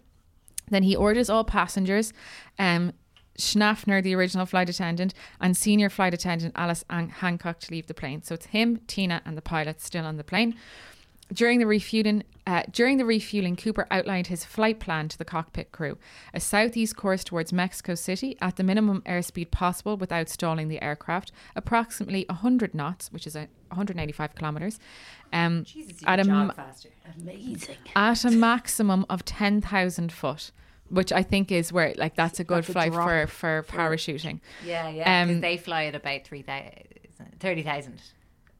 Then he orders all passengers, um, Schaffner, the original flight attendant, and senior flight attendant Alice An- Hancock to leave the plane. So it's him, Tina, and the pilot still on the plane. During the refueling, uh, during the refueling, Cooper outlined his flight plan to the cockpit crew: a southeast course towards Mexico City at the minimum airspeed possible without stalling the aircraft, approximately 100 knots, which is a 185 kilometers, um, at a m- faster. Amazing. at a maximum of 10,000 foot, which I think is where like that's a good That's a flight for for parachuting. Yeah, yeah. Because Um, they fly at about 3,000 30,000.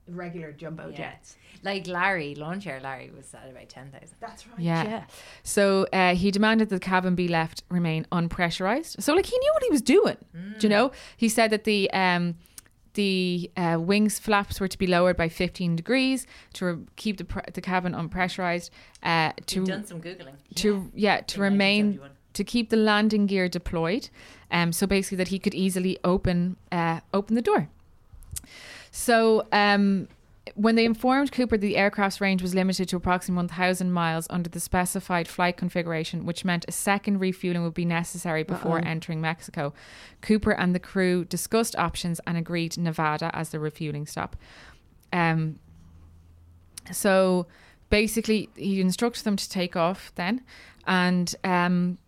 Regular jumbo Yeah. jets. Like Larry, lawn chair Larry was at about 10,000. That's right. Yeah. Yeah. So uh, he demanded that the cabin be left remain unpressurized. So like he knew what he was doing. Do you know? He said that the um the uh, wings flaps were to be lowered by 15 degrees to re- keep the pr- the cabin unpressurized. Uh, to You've done some Googling. to yeah, to In remain to keep the landing gear deployed um so basically that he could easily open uh open the door so um when they informed Cooper the aircraft's range was limited to approximately 1,000 miles under the specified flight configuration, which meant a second refueling would be necessary before entering Mexico, Cooper and the crew discussed options and agreed Nevada as the refueling stop. Um, so basically, he instructed them to take off then, and um,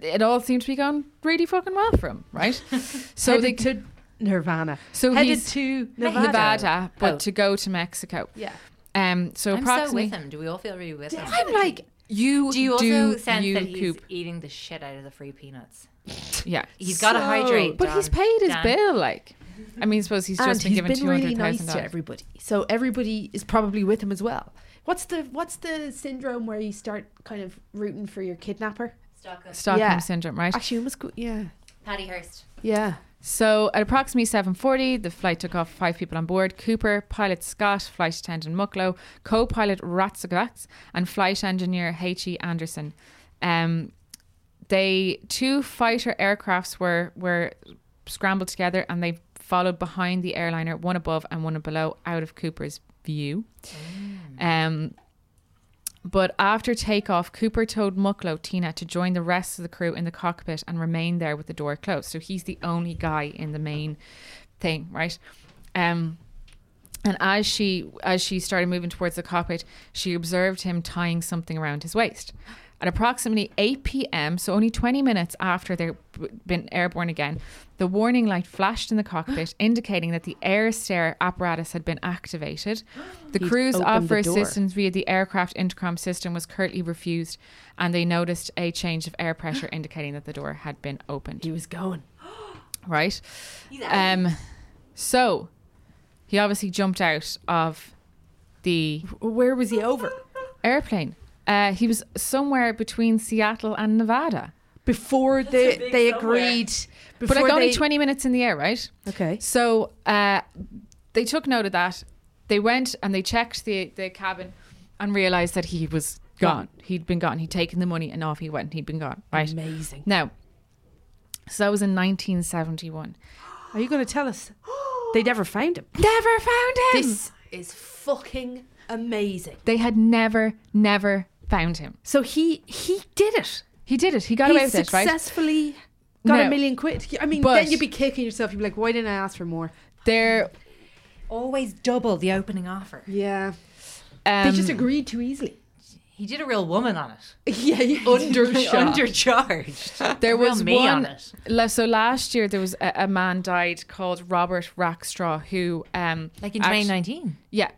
it all seemed to be going really fucking well for him, right? so they to Nirvana. so Headed he's to Nevada, Nevada. but Oh. to go to Mexico. Yeah. Um, so I'm so approximately, with him. Do we all feel really with him? I'm like you. Do you also sense you, that he's Coop. eating the shit out of the free peanuts? Yeah, He's got to hydrate. but he's paid his Dan. bill. Like, I mean, suppose he's and just been he's given been two really nice to everybody. So everybody is probably with him as well. What's the what's the syndrome where you start kind of rooting for your kidnapper? Stockholm. Stockholm Yeah. syndrome, right? Actually, it must go. Yeah. Patty Hearst. Yeah. So at approximately 7.40, the flight took off five people on board. Cooper, pilot Scott, flight attendant Mucklow, co-pilot Ratzagatz, and flight engineer H.E. Anderson. Um, they two fighter aircrafts were, were scrambled together and they followed behind the airliner, one above and one below, out of Cooper's view. Um, but after takeoff, Cooper told Mucklow Tina to join the rest of the crew in the cockpit and remain there with the door closed. So he's the only guy in the main thing, right? Um, and as she as she started moving towards the cockpit, she observed him tying something around his waist. At approximately 8 p.m., so only 20 minutes after they've been airborne again, the warning light flashed in the cockpit, indicating that the air stair apparatus had been activated. The He'd crew's offer the assistance via the aircraft intercom system was curtly refused, and they noticed a change of air pressure, indicating that the door had been opened. He was going. Right? Um, so he obviously jumped out of the Where was he over? airplane. Uh, he was somewhere between Seattle and Nevada, Before they they agreed. Before but like only they- twenty minutes in the air, right? Okay. So uh, they took note of that. They went and they checked the the cabin and realized that he was gone. He'd been gone. He'd taken the money and off he went. He'd been gone. Right. Amazing. Now, so that was in 1971. Are you going to tell us? They never found him. Never found him. This is fucking amazing. they had never, never found him. So he he did it. He did it. He got he away with it, right? successfully got No. a million quid. I mean, But- then you'd be kicking yourself. You'd be like, why didn't I ask for more? They're Always double the opening offer. Yeah. um, they just agreed too easily. He did a real woman on it. Yeah, he undershot. Undercharged. There Real was me one. on it. So last year there was a, a man died called Robert Rackstraw who, um, Like in act- 2019. yeah,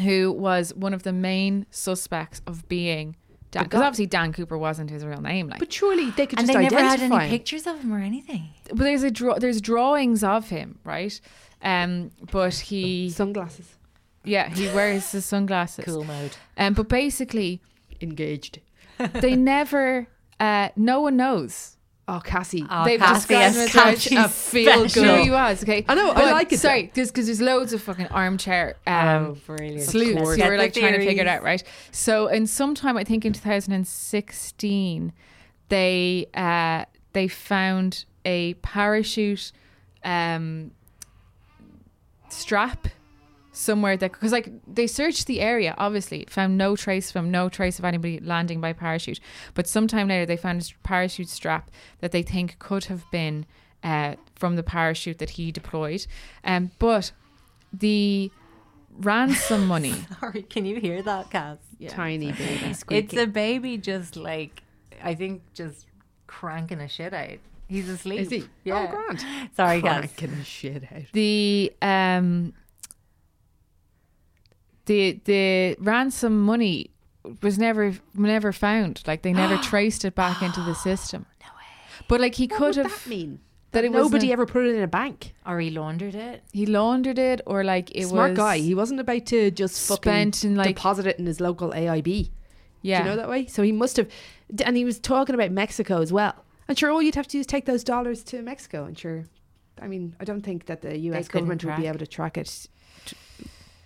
who was one of the main suspects of being Dan. Because obviously Dan Cooper wasn't his real name, like. but surely they could And just they never had identify any him. pictures of him or anything. but there's a draw. There's drawings of him, right? Um, but he, Sunglasses. yeah, he wears his sunglasses. Cool mode. Um, but basically, Engaged. they never. Uh, no one knows. Oh, Cassie. Oh, They've Cassie described as him as Cassie a feel good. Sure, he was. Okay, I know, I like it, Sorry, because there's loads of fucking armchair um, Oh, brilliant. sleuths Let's who get were the like trying to figure it out, right? So, in some time, I think in 2016, they uh, they found a parachute um, strap somewhere that because like they searched the area obviously found no trace from no trace of anybody landing by parachute but sometime later they found a parachute strap that they think could have been uh, from the parachute that he deployed um, but the ransom money Sorry, can you hear that, Cass? Tiny baby It's a baby just like, I think just cranking a shit out. He's asleep. Is he? Yeah. Oh, grand. Sorry, Cass. Cranking the shit out. the um the the ransom money was never never found like they never traced it back into the system no way but like he What could would have that mean? that That it nobody ever put it in a bank. Or he laundered it. he laundered it or like it was. Smart was guy. He wasn't about to just fucking spent in, like- deposit it in his local AIB. yeah Do you know that way? So he must have, and he was talking about Mexico as well. And sure, all you'd have to do is take those dollars to Mexico. And sure, I mean, I don't think that the U.S. couldn't government would be able to track it.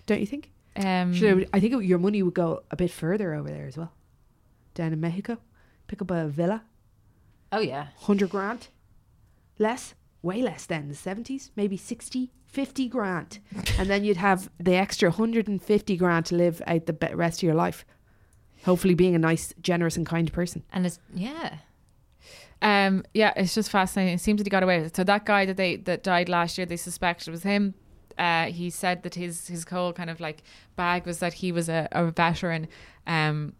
Don't you think? Um Sure, I think your money would go a bit further over there as well. Down in Mexico, pick up a villa, Oh, yeah. hundred grand, less, way less than the seventies, maybe 60, 50 grand, and then you'd have the extra hundred and fifty grand to live out the rest of your life. Hopefully, being a nice, generous, and kind person. And it's, yeah. Um, yeah, it's just fascinating. It seems that he got away with it. So that guy that they that died last year, they suspected it was him. Uh, he said that his his whole kind of like bag was that he was a, a veteran. Um,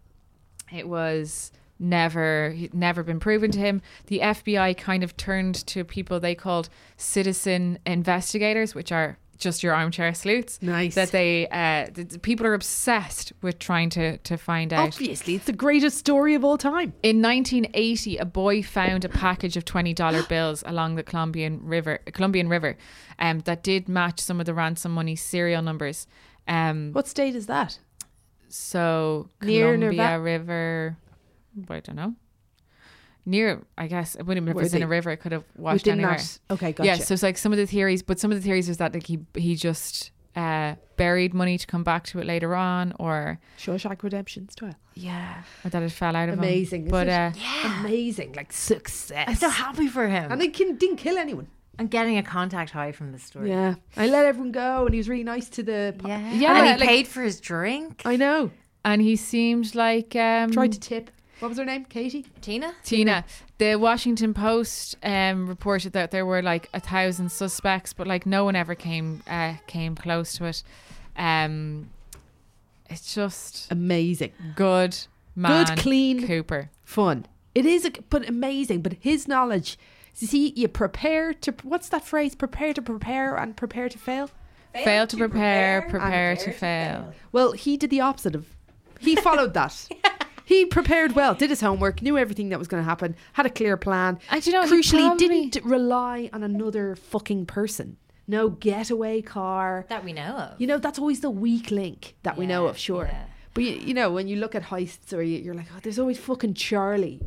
it was never never been proven to him. The FBI kind of turned to people they called citizen investigators, which are just your armchair sleuths. Nice. That they uh, the people are obsessed with trying to to find out. Obviously, it's the greatest story of all time. In 1980, a boy found a package of $20 bills along the Colombian River, Colombian River, um, that did match some of the ransom money serial numbers. Um, What state is that? so Near Columbia Nerva- River, I don't know. Near, I guess it wouldn't have been Was within it a river. It could have washed Within anywhere. that. Okay, gotcha. Yeah, so it's like some of the theories, but some of the theories was that like he he just uh, buried money to come back to it later on, or Shawshank Redemption style. yeah, or that it fell out of. Amazing, isn't But it? uh, Amazing, like success. I'm so happy for him. and they can, didn't kill anyone. I'm getting a contact high from this story. Yeah, I let everyone go, and he was really nice to the. po- Yeah. Yeah, And he like- paid for his drink. I know. and he seemed like um, Tried to tip. What was her name? Katie. Tina? Tina. The Washington Post um, reported that there were like a thousand suspects, but like no one ever came uh, came close to it. Um, it's just Amazing, good man, Good, clean- Cooper. fun. It is, a, but amazing. But his knowledge. You see, you prepare to. What's that phrase? Prepare to prepare and prepare to fail. Fail, to prepare, prepare, to fail. Well, he did the opposite of. He followed that. He prepared well, did his homework, knew everything that was going to happen, had a clear plan. And you know, he crucially, probably- didn't rely on another fucking person. No getaway car. That we know of. You know, that's always the weak link that we know of, sure. yeah. But you, you know, when you look at heists, or you, you're like, oh, there's always fucking Charlie,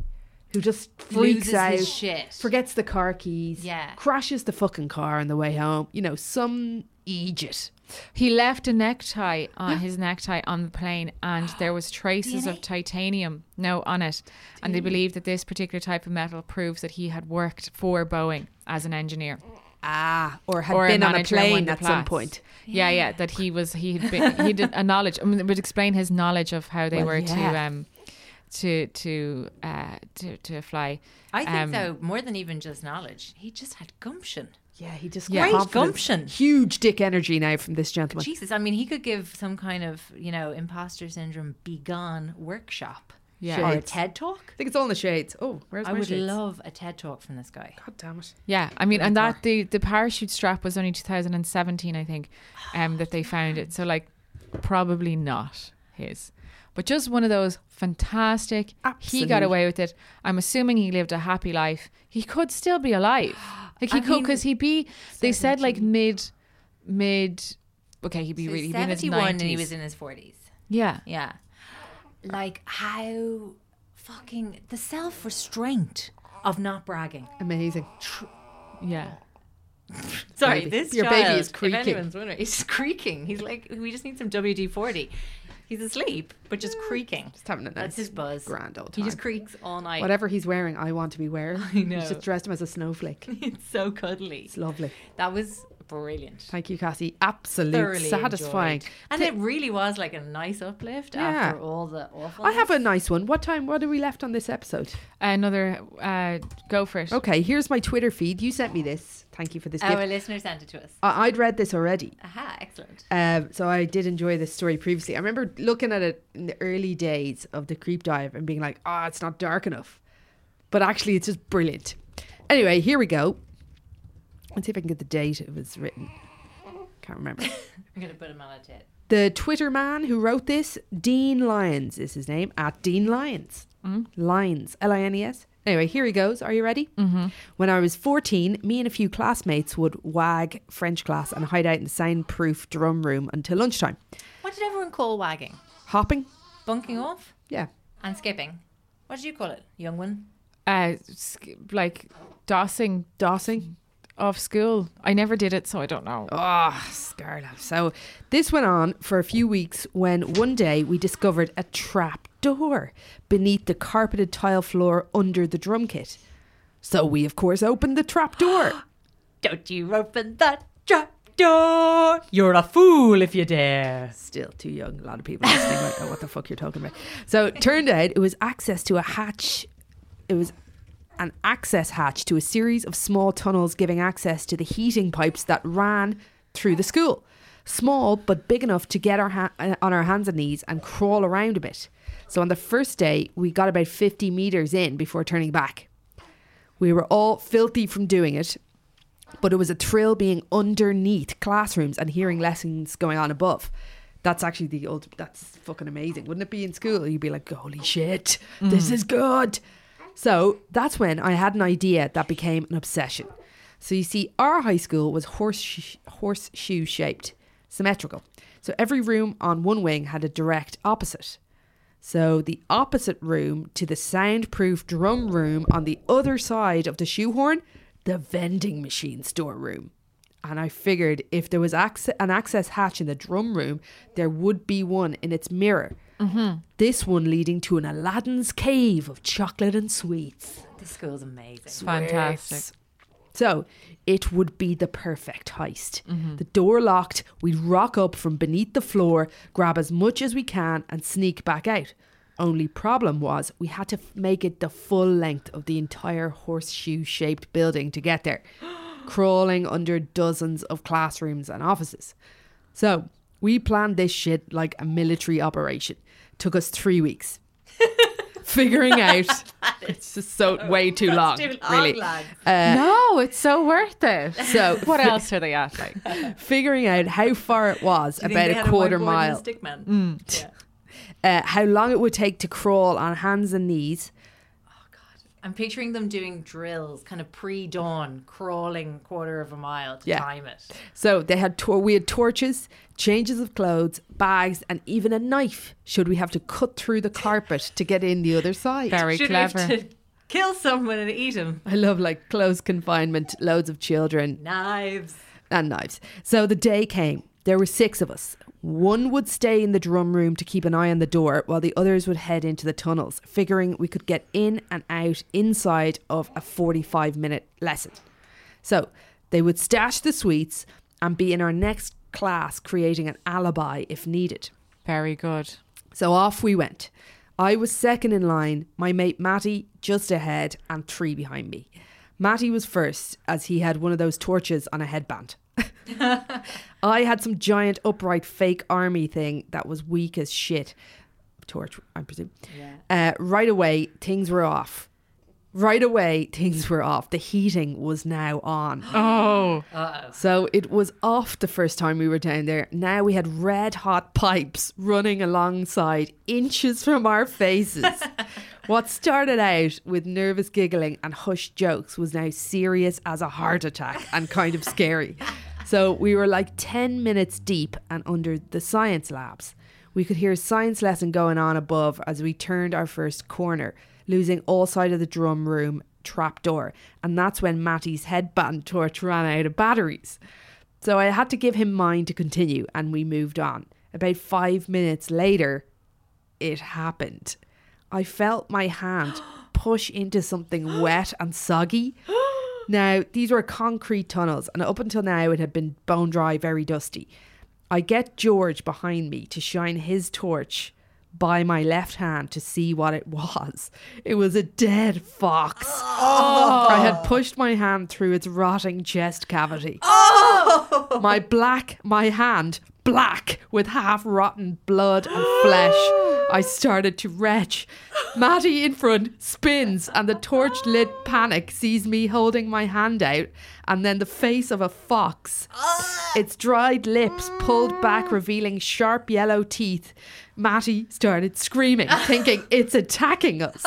who just freaks Loses out, his shit. forgets the car keys, Yeah. crashes the fucking car on the way home. You know, some idiot. He left a necktie on his necktie on the plane, and there was traces of titanium no on it. And they believe that this particular type of metal proves that he had worked for Boeing as an engineer. Ah, or had or been on a plane at some point. Yeah, yeah, that he was he had been he did a knowledge. I mean, it would explain his knowledge of how they Well, were to um to to uh to to fly. I think Um, though, more than even just knowledge, he just had gumption. Yeah, he just Yeah. got Great confidence. gumption. Huge dick energy now from this gentleman. Jesus, I mean, he could give some kind of, you know, imposter syndrome be gone workshop. Yeah. Or a TED talk. I think it's all in the shades. Oh, where's I my would shades? love a TED talk from this guy. God damn it. Yeah, I mean, and that the the parachute strap was only 2017, I think, um, that they found it. So like, probably not his, but just one of those fantastic. He got away with it. I'm assuming he lived a happy life. He could still be alive. Like he I could, because he'd be. They said like mid, mid. Okay, he'd be So really. He'd be in his 71 and he was in his 40s. Yeah, Yeah. Like how fucking the self restraint of not bragging. Amazing. yeah. Sorry, Baby. this Your child, baby is creaking. If anyone's wondering, he's creaking. He's like, we just need some WD 40. He's asleep, but just creaking. Just having a nice That's his buzz. grand old time. He time. just creaks all night. Whatever he's wearing, I want to be wearing. I know. He's just dressed him as a snowflake. it's so cuddly. It's lovely. That was brilliant. Thank you, Cassie. Absolutely Thoroughly satisfying. enjoyed. And it really was like a nice uplift Yeah. after all the awful. I have a nice one. What time? What are we left on this episode? Another, uh, go for it. Okay, here's my Twitter feed. You sent me this. Thank you for this Our gift. listener sent it to us. I- I'd read this already. Aha, excellent. Um, so I did enjoy this story previously. I remember looking at it in the early days of the creep dive and being like, "Ah, it's not dark enough," but actually, it's just brilliant. Anyway, here we go. Let's see if I can get the date it was written. Can't remember. I'm going to put him on a tit. the Twitter man who wrote this, Dean Lyons, is his name at Dean Lyons. Lyons, L I N E S. Anyway, here he goes. Are you ready? Mm-hmm. When I was 14, me and a few classmates would wag French class and hide out in the soundproof drum room until lunchtime. What did everyone call wagging? Hopping? Bunking off Yeah. and skipping. What did you call it, young one? Uh, sk- like dossing Dossing? Off school. I never did it, so I don't know. Ah, Scarlet. So this went on for a few weeks when one day we discovered a trap door beneath the carpeted tile floor under the drum kit. So we, of course, opened the trap door. Don't you open that trap door. You're a fool if you dare. Still too young. A lot of people listening might know what the fuck you're talking about. So it turned out it was access to a hatch. It was an access hatch to a series of small tunnels giving access to the heating pipes that ran through the school. Small but big enough to get our ha- uh, on our hands and knees and crawl around a bit. So on the first day, we got about 50 meters in before turning back. We were all filthy from doing it, but it was a thrill being underneath classrooms and hearing lessons going on above. That's actually the old. That's fucking amazing, wouldn't it be in school? You'd be like, "Holy shit, this is good." So that's when I had an idea that became an obsession. So you see, our high school was horse horseshoe shaped, symmetrical. So every room on one wing had a direct opposite. So the opposite room to the soundproof drum room on the other side of the shoehorn, the vending machine storeroom. And I figured if there was an access hatch in the drum room, there would be one in its mirror. Mm-hmm. This one leading to an Aladdin's cave of chocolate and sweets. This school's amazing. It's fantastic. So it would be the perfect heist. Mm-hmm. The door locked, we'd rock up from beneath the floor, grab as much as we can, and sneak back out. Only problem was we had to f- make it the full length of the entire horseshoe shaped building to get there, crawling under dozens of classrooms and offices. So we planned this shit like a military operation. Took us three weeks. Figuring out it's just so way too long, too long, really. lads. no, it's so worth it. So what else are they at? Like, figuring out how far it was, Do you think about a quarter whiteboard and mile, stick man? Yeah. uh, how long it would take to crawl on hands and knees. I'm picturing them doing drills, kind of pre-dawn, crawling quarter of a mile to Yeah. time it. So they had tor- we had torches, changes of clothes, bags, and even a knife. Should we have to cut through the carpet to get in the other side? very Should we have clever. to kill someone and eat him? I love like close confinement, loads of children, Knives. and knives. So the day came. There were six of us. One would stay in the drum room to keep an eye on the door, while the others would head into the tunnels, figuring we could get in and out inside of a 45 minute lesson. So they would stash the sweets and be in our next class, creating an alibi if needed. Very good. So off we went. I was second in line, my mate Matty just ahead, and three behind me. Matty was first, as he had one of those torches on a headband. I had some giant upright fake army thing that was weak as shit. Torch, I presume. Uh, right away, things were off. Right away, things were off. The heating was now on. Oh, So it was off the first time we were down there. Now we had red hot pipes running alongside inches from our faces. what started out with nervous giggling and hushed jokes was now serious as a heart attack and kind of scary. So we were like 10 minutes deep and under the science labs. We could hear a science lesson going on above as we turned our first corner, losing all sight of the drum room trapdoor. And that's when Matty's headband torch ran out of batteries. So I had to give him mine to continue, and we moved on. About five minutes later, it happened. I felt my hand push into something wet and soggy. Now, these were concrete tunnels, and up until now, it had been bone dry, very dusty. I get George behind me to shine his torch by my left hand to see what it was. It was a dead fox. I had pushed my hand through its rotting chest cavity. Oh! My black, my hand, black with half rotten blood and flesh. I started to retch. Matty in front spins, and the torch lit panic sees me holding my hand out, and then the face of a fox. Its dried lips pulled back, mm. revealing sharp yellow teeth. Matty started screaming, thinking it's attacking us.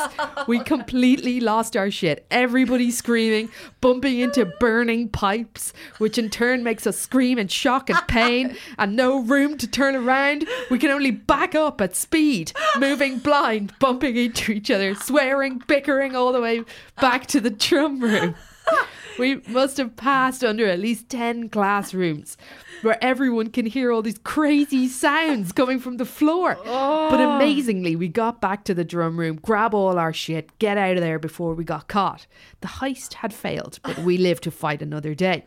We completely lost our shit. Everybody screaming, bumping into burning pipes, which in turn makes us scream in shock and pain, and no room to turn around. We can only back up at speed, moving blind, bumping into each other, swearing, bickering all the way back to the drum room. We must have passed under at least 10 classrooms where everyone can hear all these crazy sounds coming from the floor. But oh. amazingly, we got back to the drum room, grab all our shit, get out of there before we got caught. The heist had failed, but we lived to fight another day.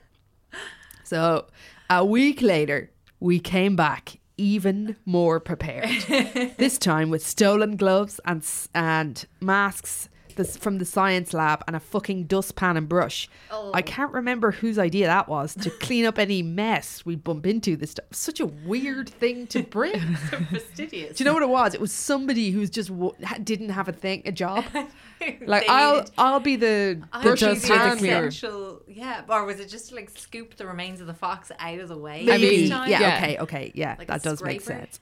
So a week later, we came back even more prepared. this time with stolen gloves and and masks this, from the science lab and a fucking dustpan and brush. I can't remember whose idea that was to clean up any mess we bump into this time. Such a weird thing to bring. so Fastidious. Do you know what it was? It was somebody who's just w- didn't have a thing, a job. Like I'll I'll be the brush just the pan cleaner. essential, yeah. Or was it just to like scoop the remains of the fox out of the way? Maybe. each yeah, Yeah. Okay. Okay. Yeah. Like that does make sense.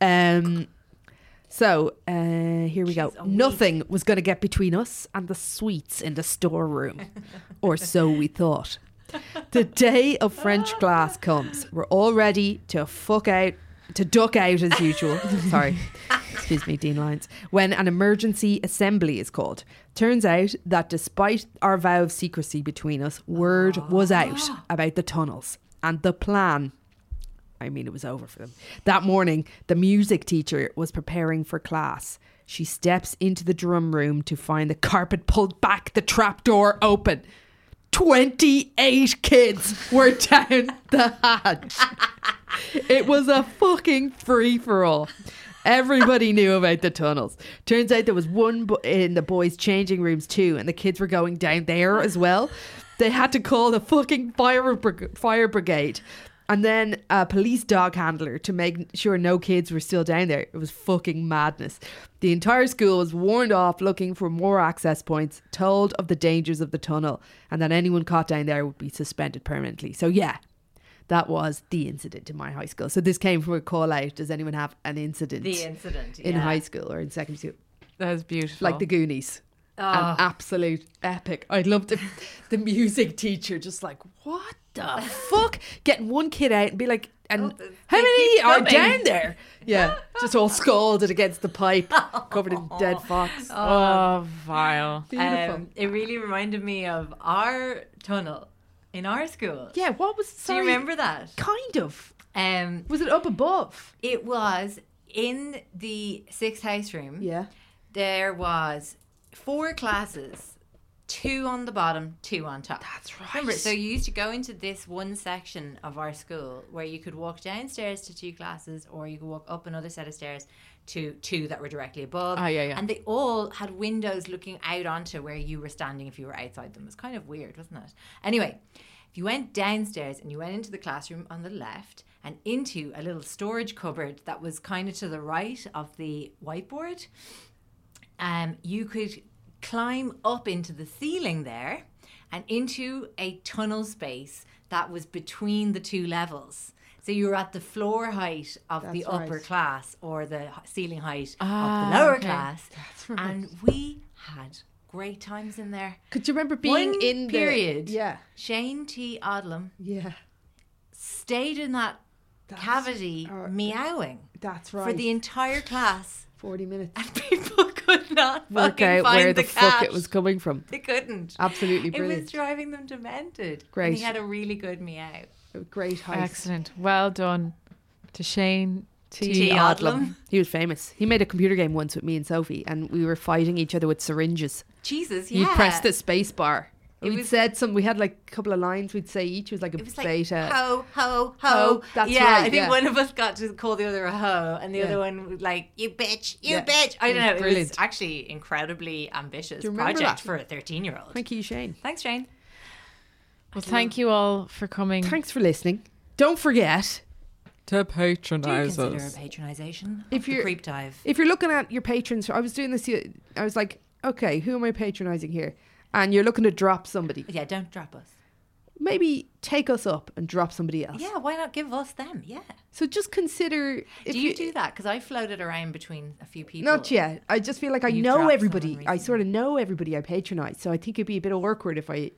Um. So uh, here we go. Jeez, week. Nothing was going to get between us and the sweets in the storeroom, or so we thought. The day of French class comes. We're all ready to fuck out, to duck out as usual. Sorry, excuse me, Dean Lyons. When an emergency assembly is called. Turns out that despite our vow of secrecy between us, word was out about the tunnels and the plan I mean, it was over for them. That morning, the music teacher was preparing for class. She steps into the drum room to find the carpet pulled back, the trap door open. 28 kids were down the hatch. It was a fucking free for all. Everybody knew about the tunnels. Turns out there was one bo- in the boys' changing rooms too, and the kids were going down there as well. They had to call the fucking fire brig- fire brigade, and then a police dog handler to make sure no kids were still down there. It was fucking madness. The entire school was warned off, looking for more access points, told of the dangers of the tunnel, and that anyone caught down there would be suspended permanently. So yeah, that was the incident in my high school. So this came from a call out. Does anyone have an incident The incident in yeah. high school or in secondary school? That is beautiful. Like the Goonies. An oh. absolute epic. I'd love to the music teacher just like, what the fuck? Getting one kid out and be like, and Oh, how many are coming." down there? Yeah. Just all scalded against the pipe, covered in dead fox. oh, vile. Beautiful. Um, it really reminded me of our tunnel in our school. yeah, what was Do sorry, you remember that? Kind of. Um, Was it up above? it was in the sixth house room. Yeah. There was four classes, two on the bottom, two on top. That's right. Remember, so you used to go into this one section of our school where you could walk downstairs to two classes, or you could walk up another set of stairs to two that were directly above. Ah, yeah, yeah. And they all had windows looking out onto where you were standing if you were outside them. It was kind of weird, wasn't it? Anyway, if you went downstairs and you went into the classroom on the left and into a little storage cupboard that was kind of to the right of the whiteboard, um, you could climb up into the ceiling there and into a tunnel space that was between the two levels. So you were at the floor height of the That's upper right. class or the ceiling height Ah, of the lower okay. class. And we had great times in there. Could you remember being One in the period. Yeah. Shane T. Odlum Yeah. stayed in that cavity uh, meowing That's right. for the entire class. 40 minutes. And people not Work fucking out find where the, the, fuck it was coming from. They couldn't. Absolutely It brilliant. was driving them demented. And Great. he had a really good meow. Great heist. Excellent. Well done to Shane T. T. Odlum. He was famous. He made a computer game once with me and Sophie, and we were fighting each other with syringes. Jesus, yeah. You'd press the space bar we was- said some. We had like a couple of lines we'd say each. It was like a It was like beta. ho ho ho. Ho, that's yeah, right, I think yeah. one of us got to call the other a ho, and the Yeah. other one was like you bitch, you Yeah. bitch. I don't was know. It brilliant. was actually incredibly ambitious Do you remember project that? for a thirteen-year-old. Thank you, Shane. Thanks, Shane. Well, thank you all for coming Thanks for listening. Don't forget to Do patronize consider us. a patronization If of the you're- creep dive. if you're looking at your patrons. I was doing this. I was like, okay, who am I patronizing here? And you're looking to drop somebody. Yeah, don't drop us. Maybe take us up and drop somebody else. Yeah, why not give us them? Yeah. So just consider. If do you, do that? Because I floated around between a few people. Not yet. I just feel like I You've know dropped everybody. someone I sort of know everybody I patronize. So I think it'd be a bit awkward if I.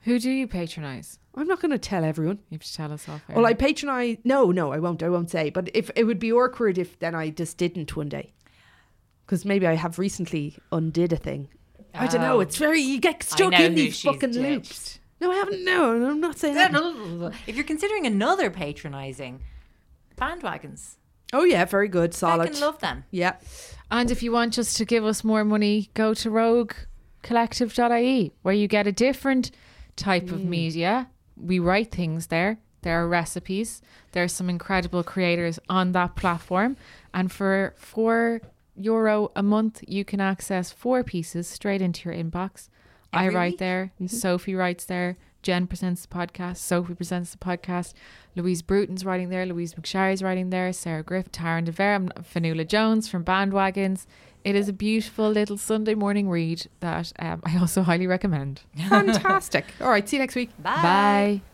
Who do you patronize? I'm not going to tell everyone. You have to tell us off. air. Well, I patronize. No, no, I won't. I won't say. But if it would be awkward if then I just didn't one day, because maybe I have recently undid a thing. I don't know. It's very you get stuck know in who these she's fucking ditched. loops. No, I haven't. No, I'm not saying that. if you're considering another patronizing, bandwagons. Oh yeah, very good, solid. I can love them. Yeah, And if you want just to give us more money, go to roguecollective.ie where you get a different type of mm. media. We write things there. There are recipes. There are some incredible creators on that platform. And for four euro a month, you can access four pieces straight into your inbox. I write week? there. Sophie writes there. Jen presents the podcast. Sophie presents the podcast. Louise Bruton's writing there. Louise McSharry's writing there. Sarah Griff, Taran DeVere, Fanula Jones from Bandwagons. It is a beautiful little Sunday morning read that um, I also highly recommend. fantastic. All right, see you next week. Bye. Bye.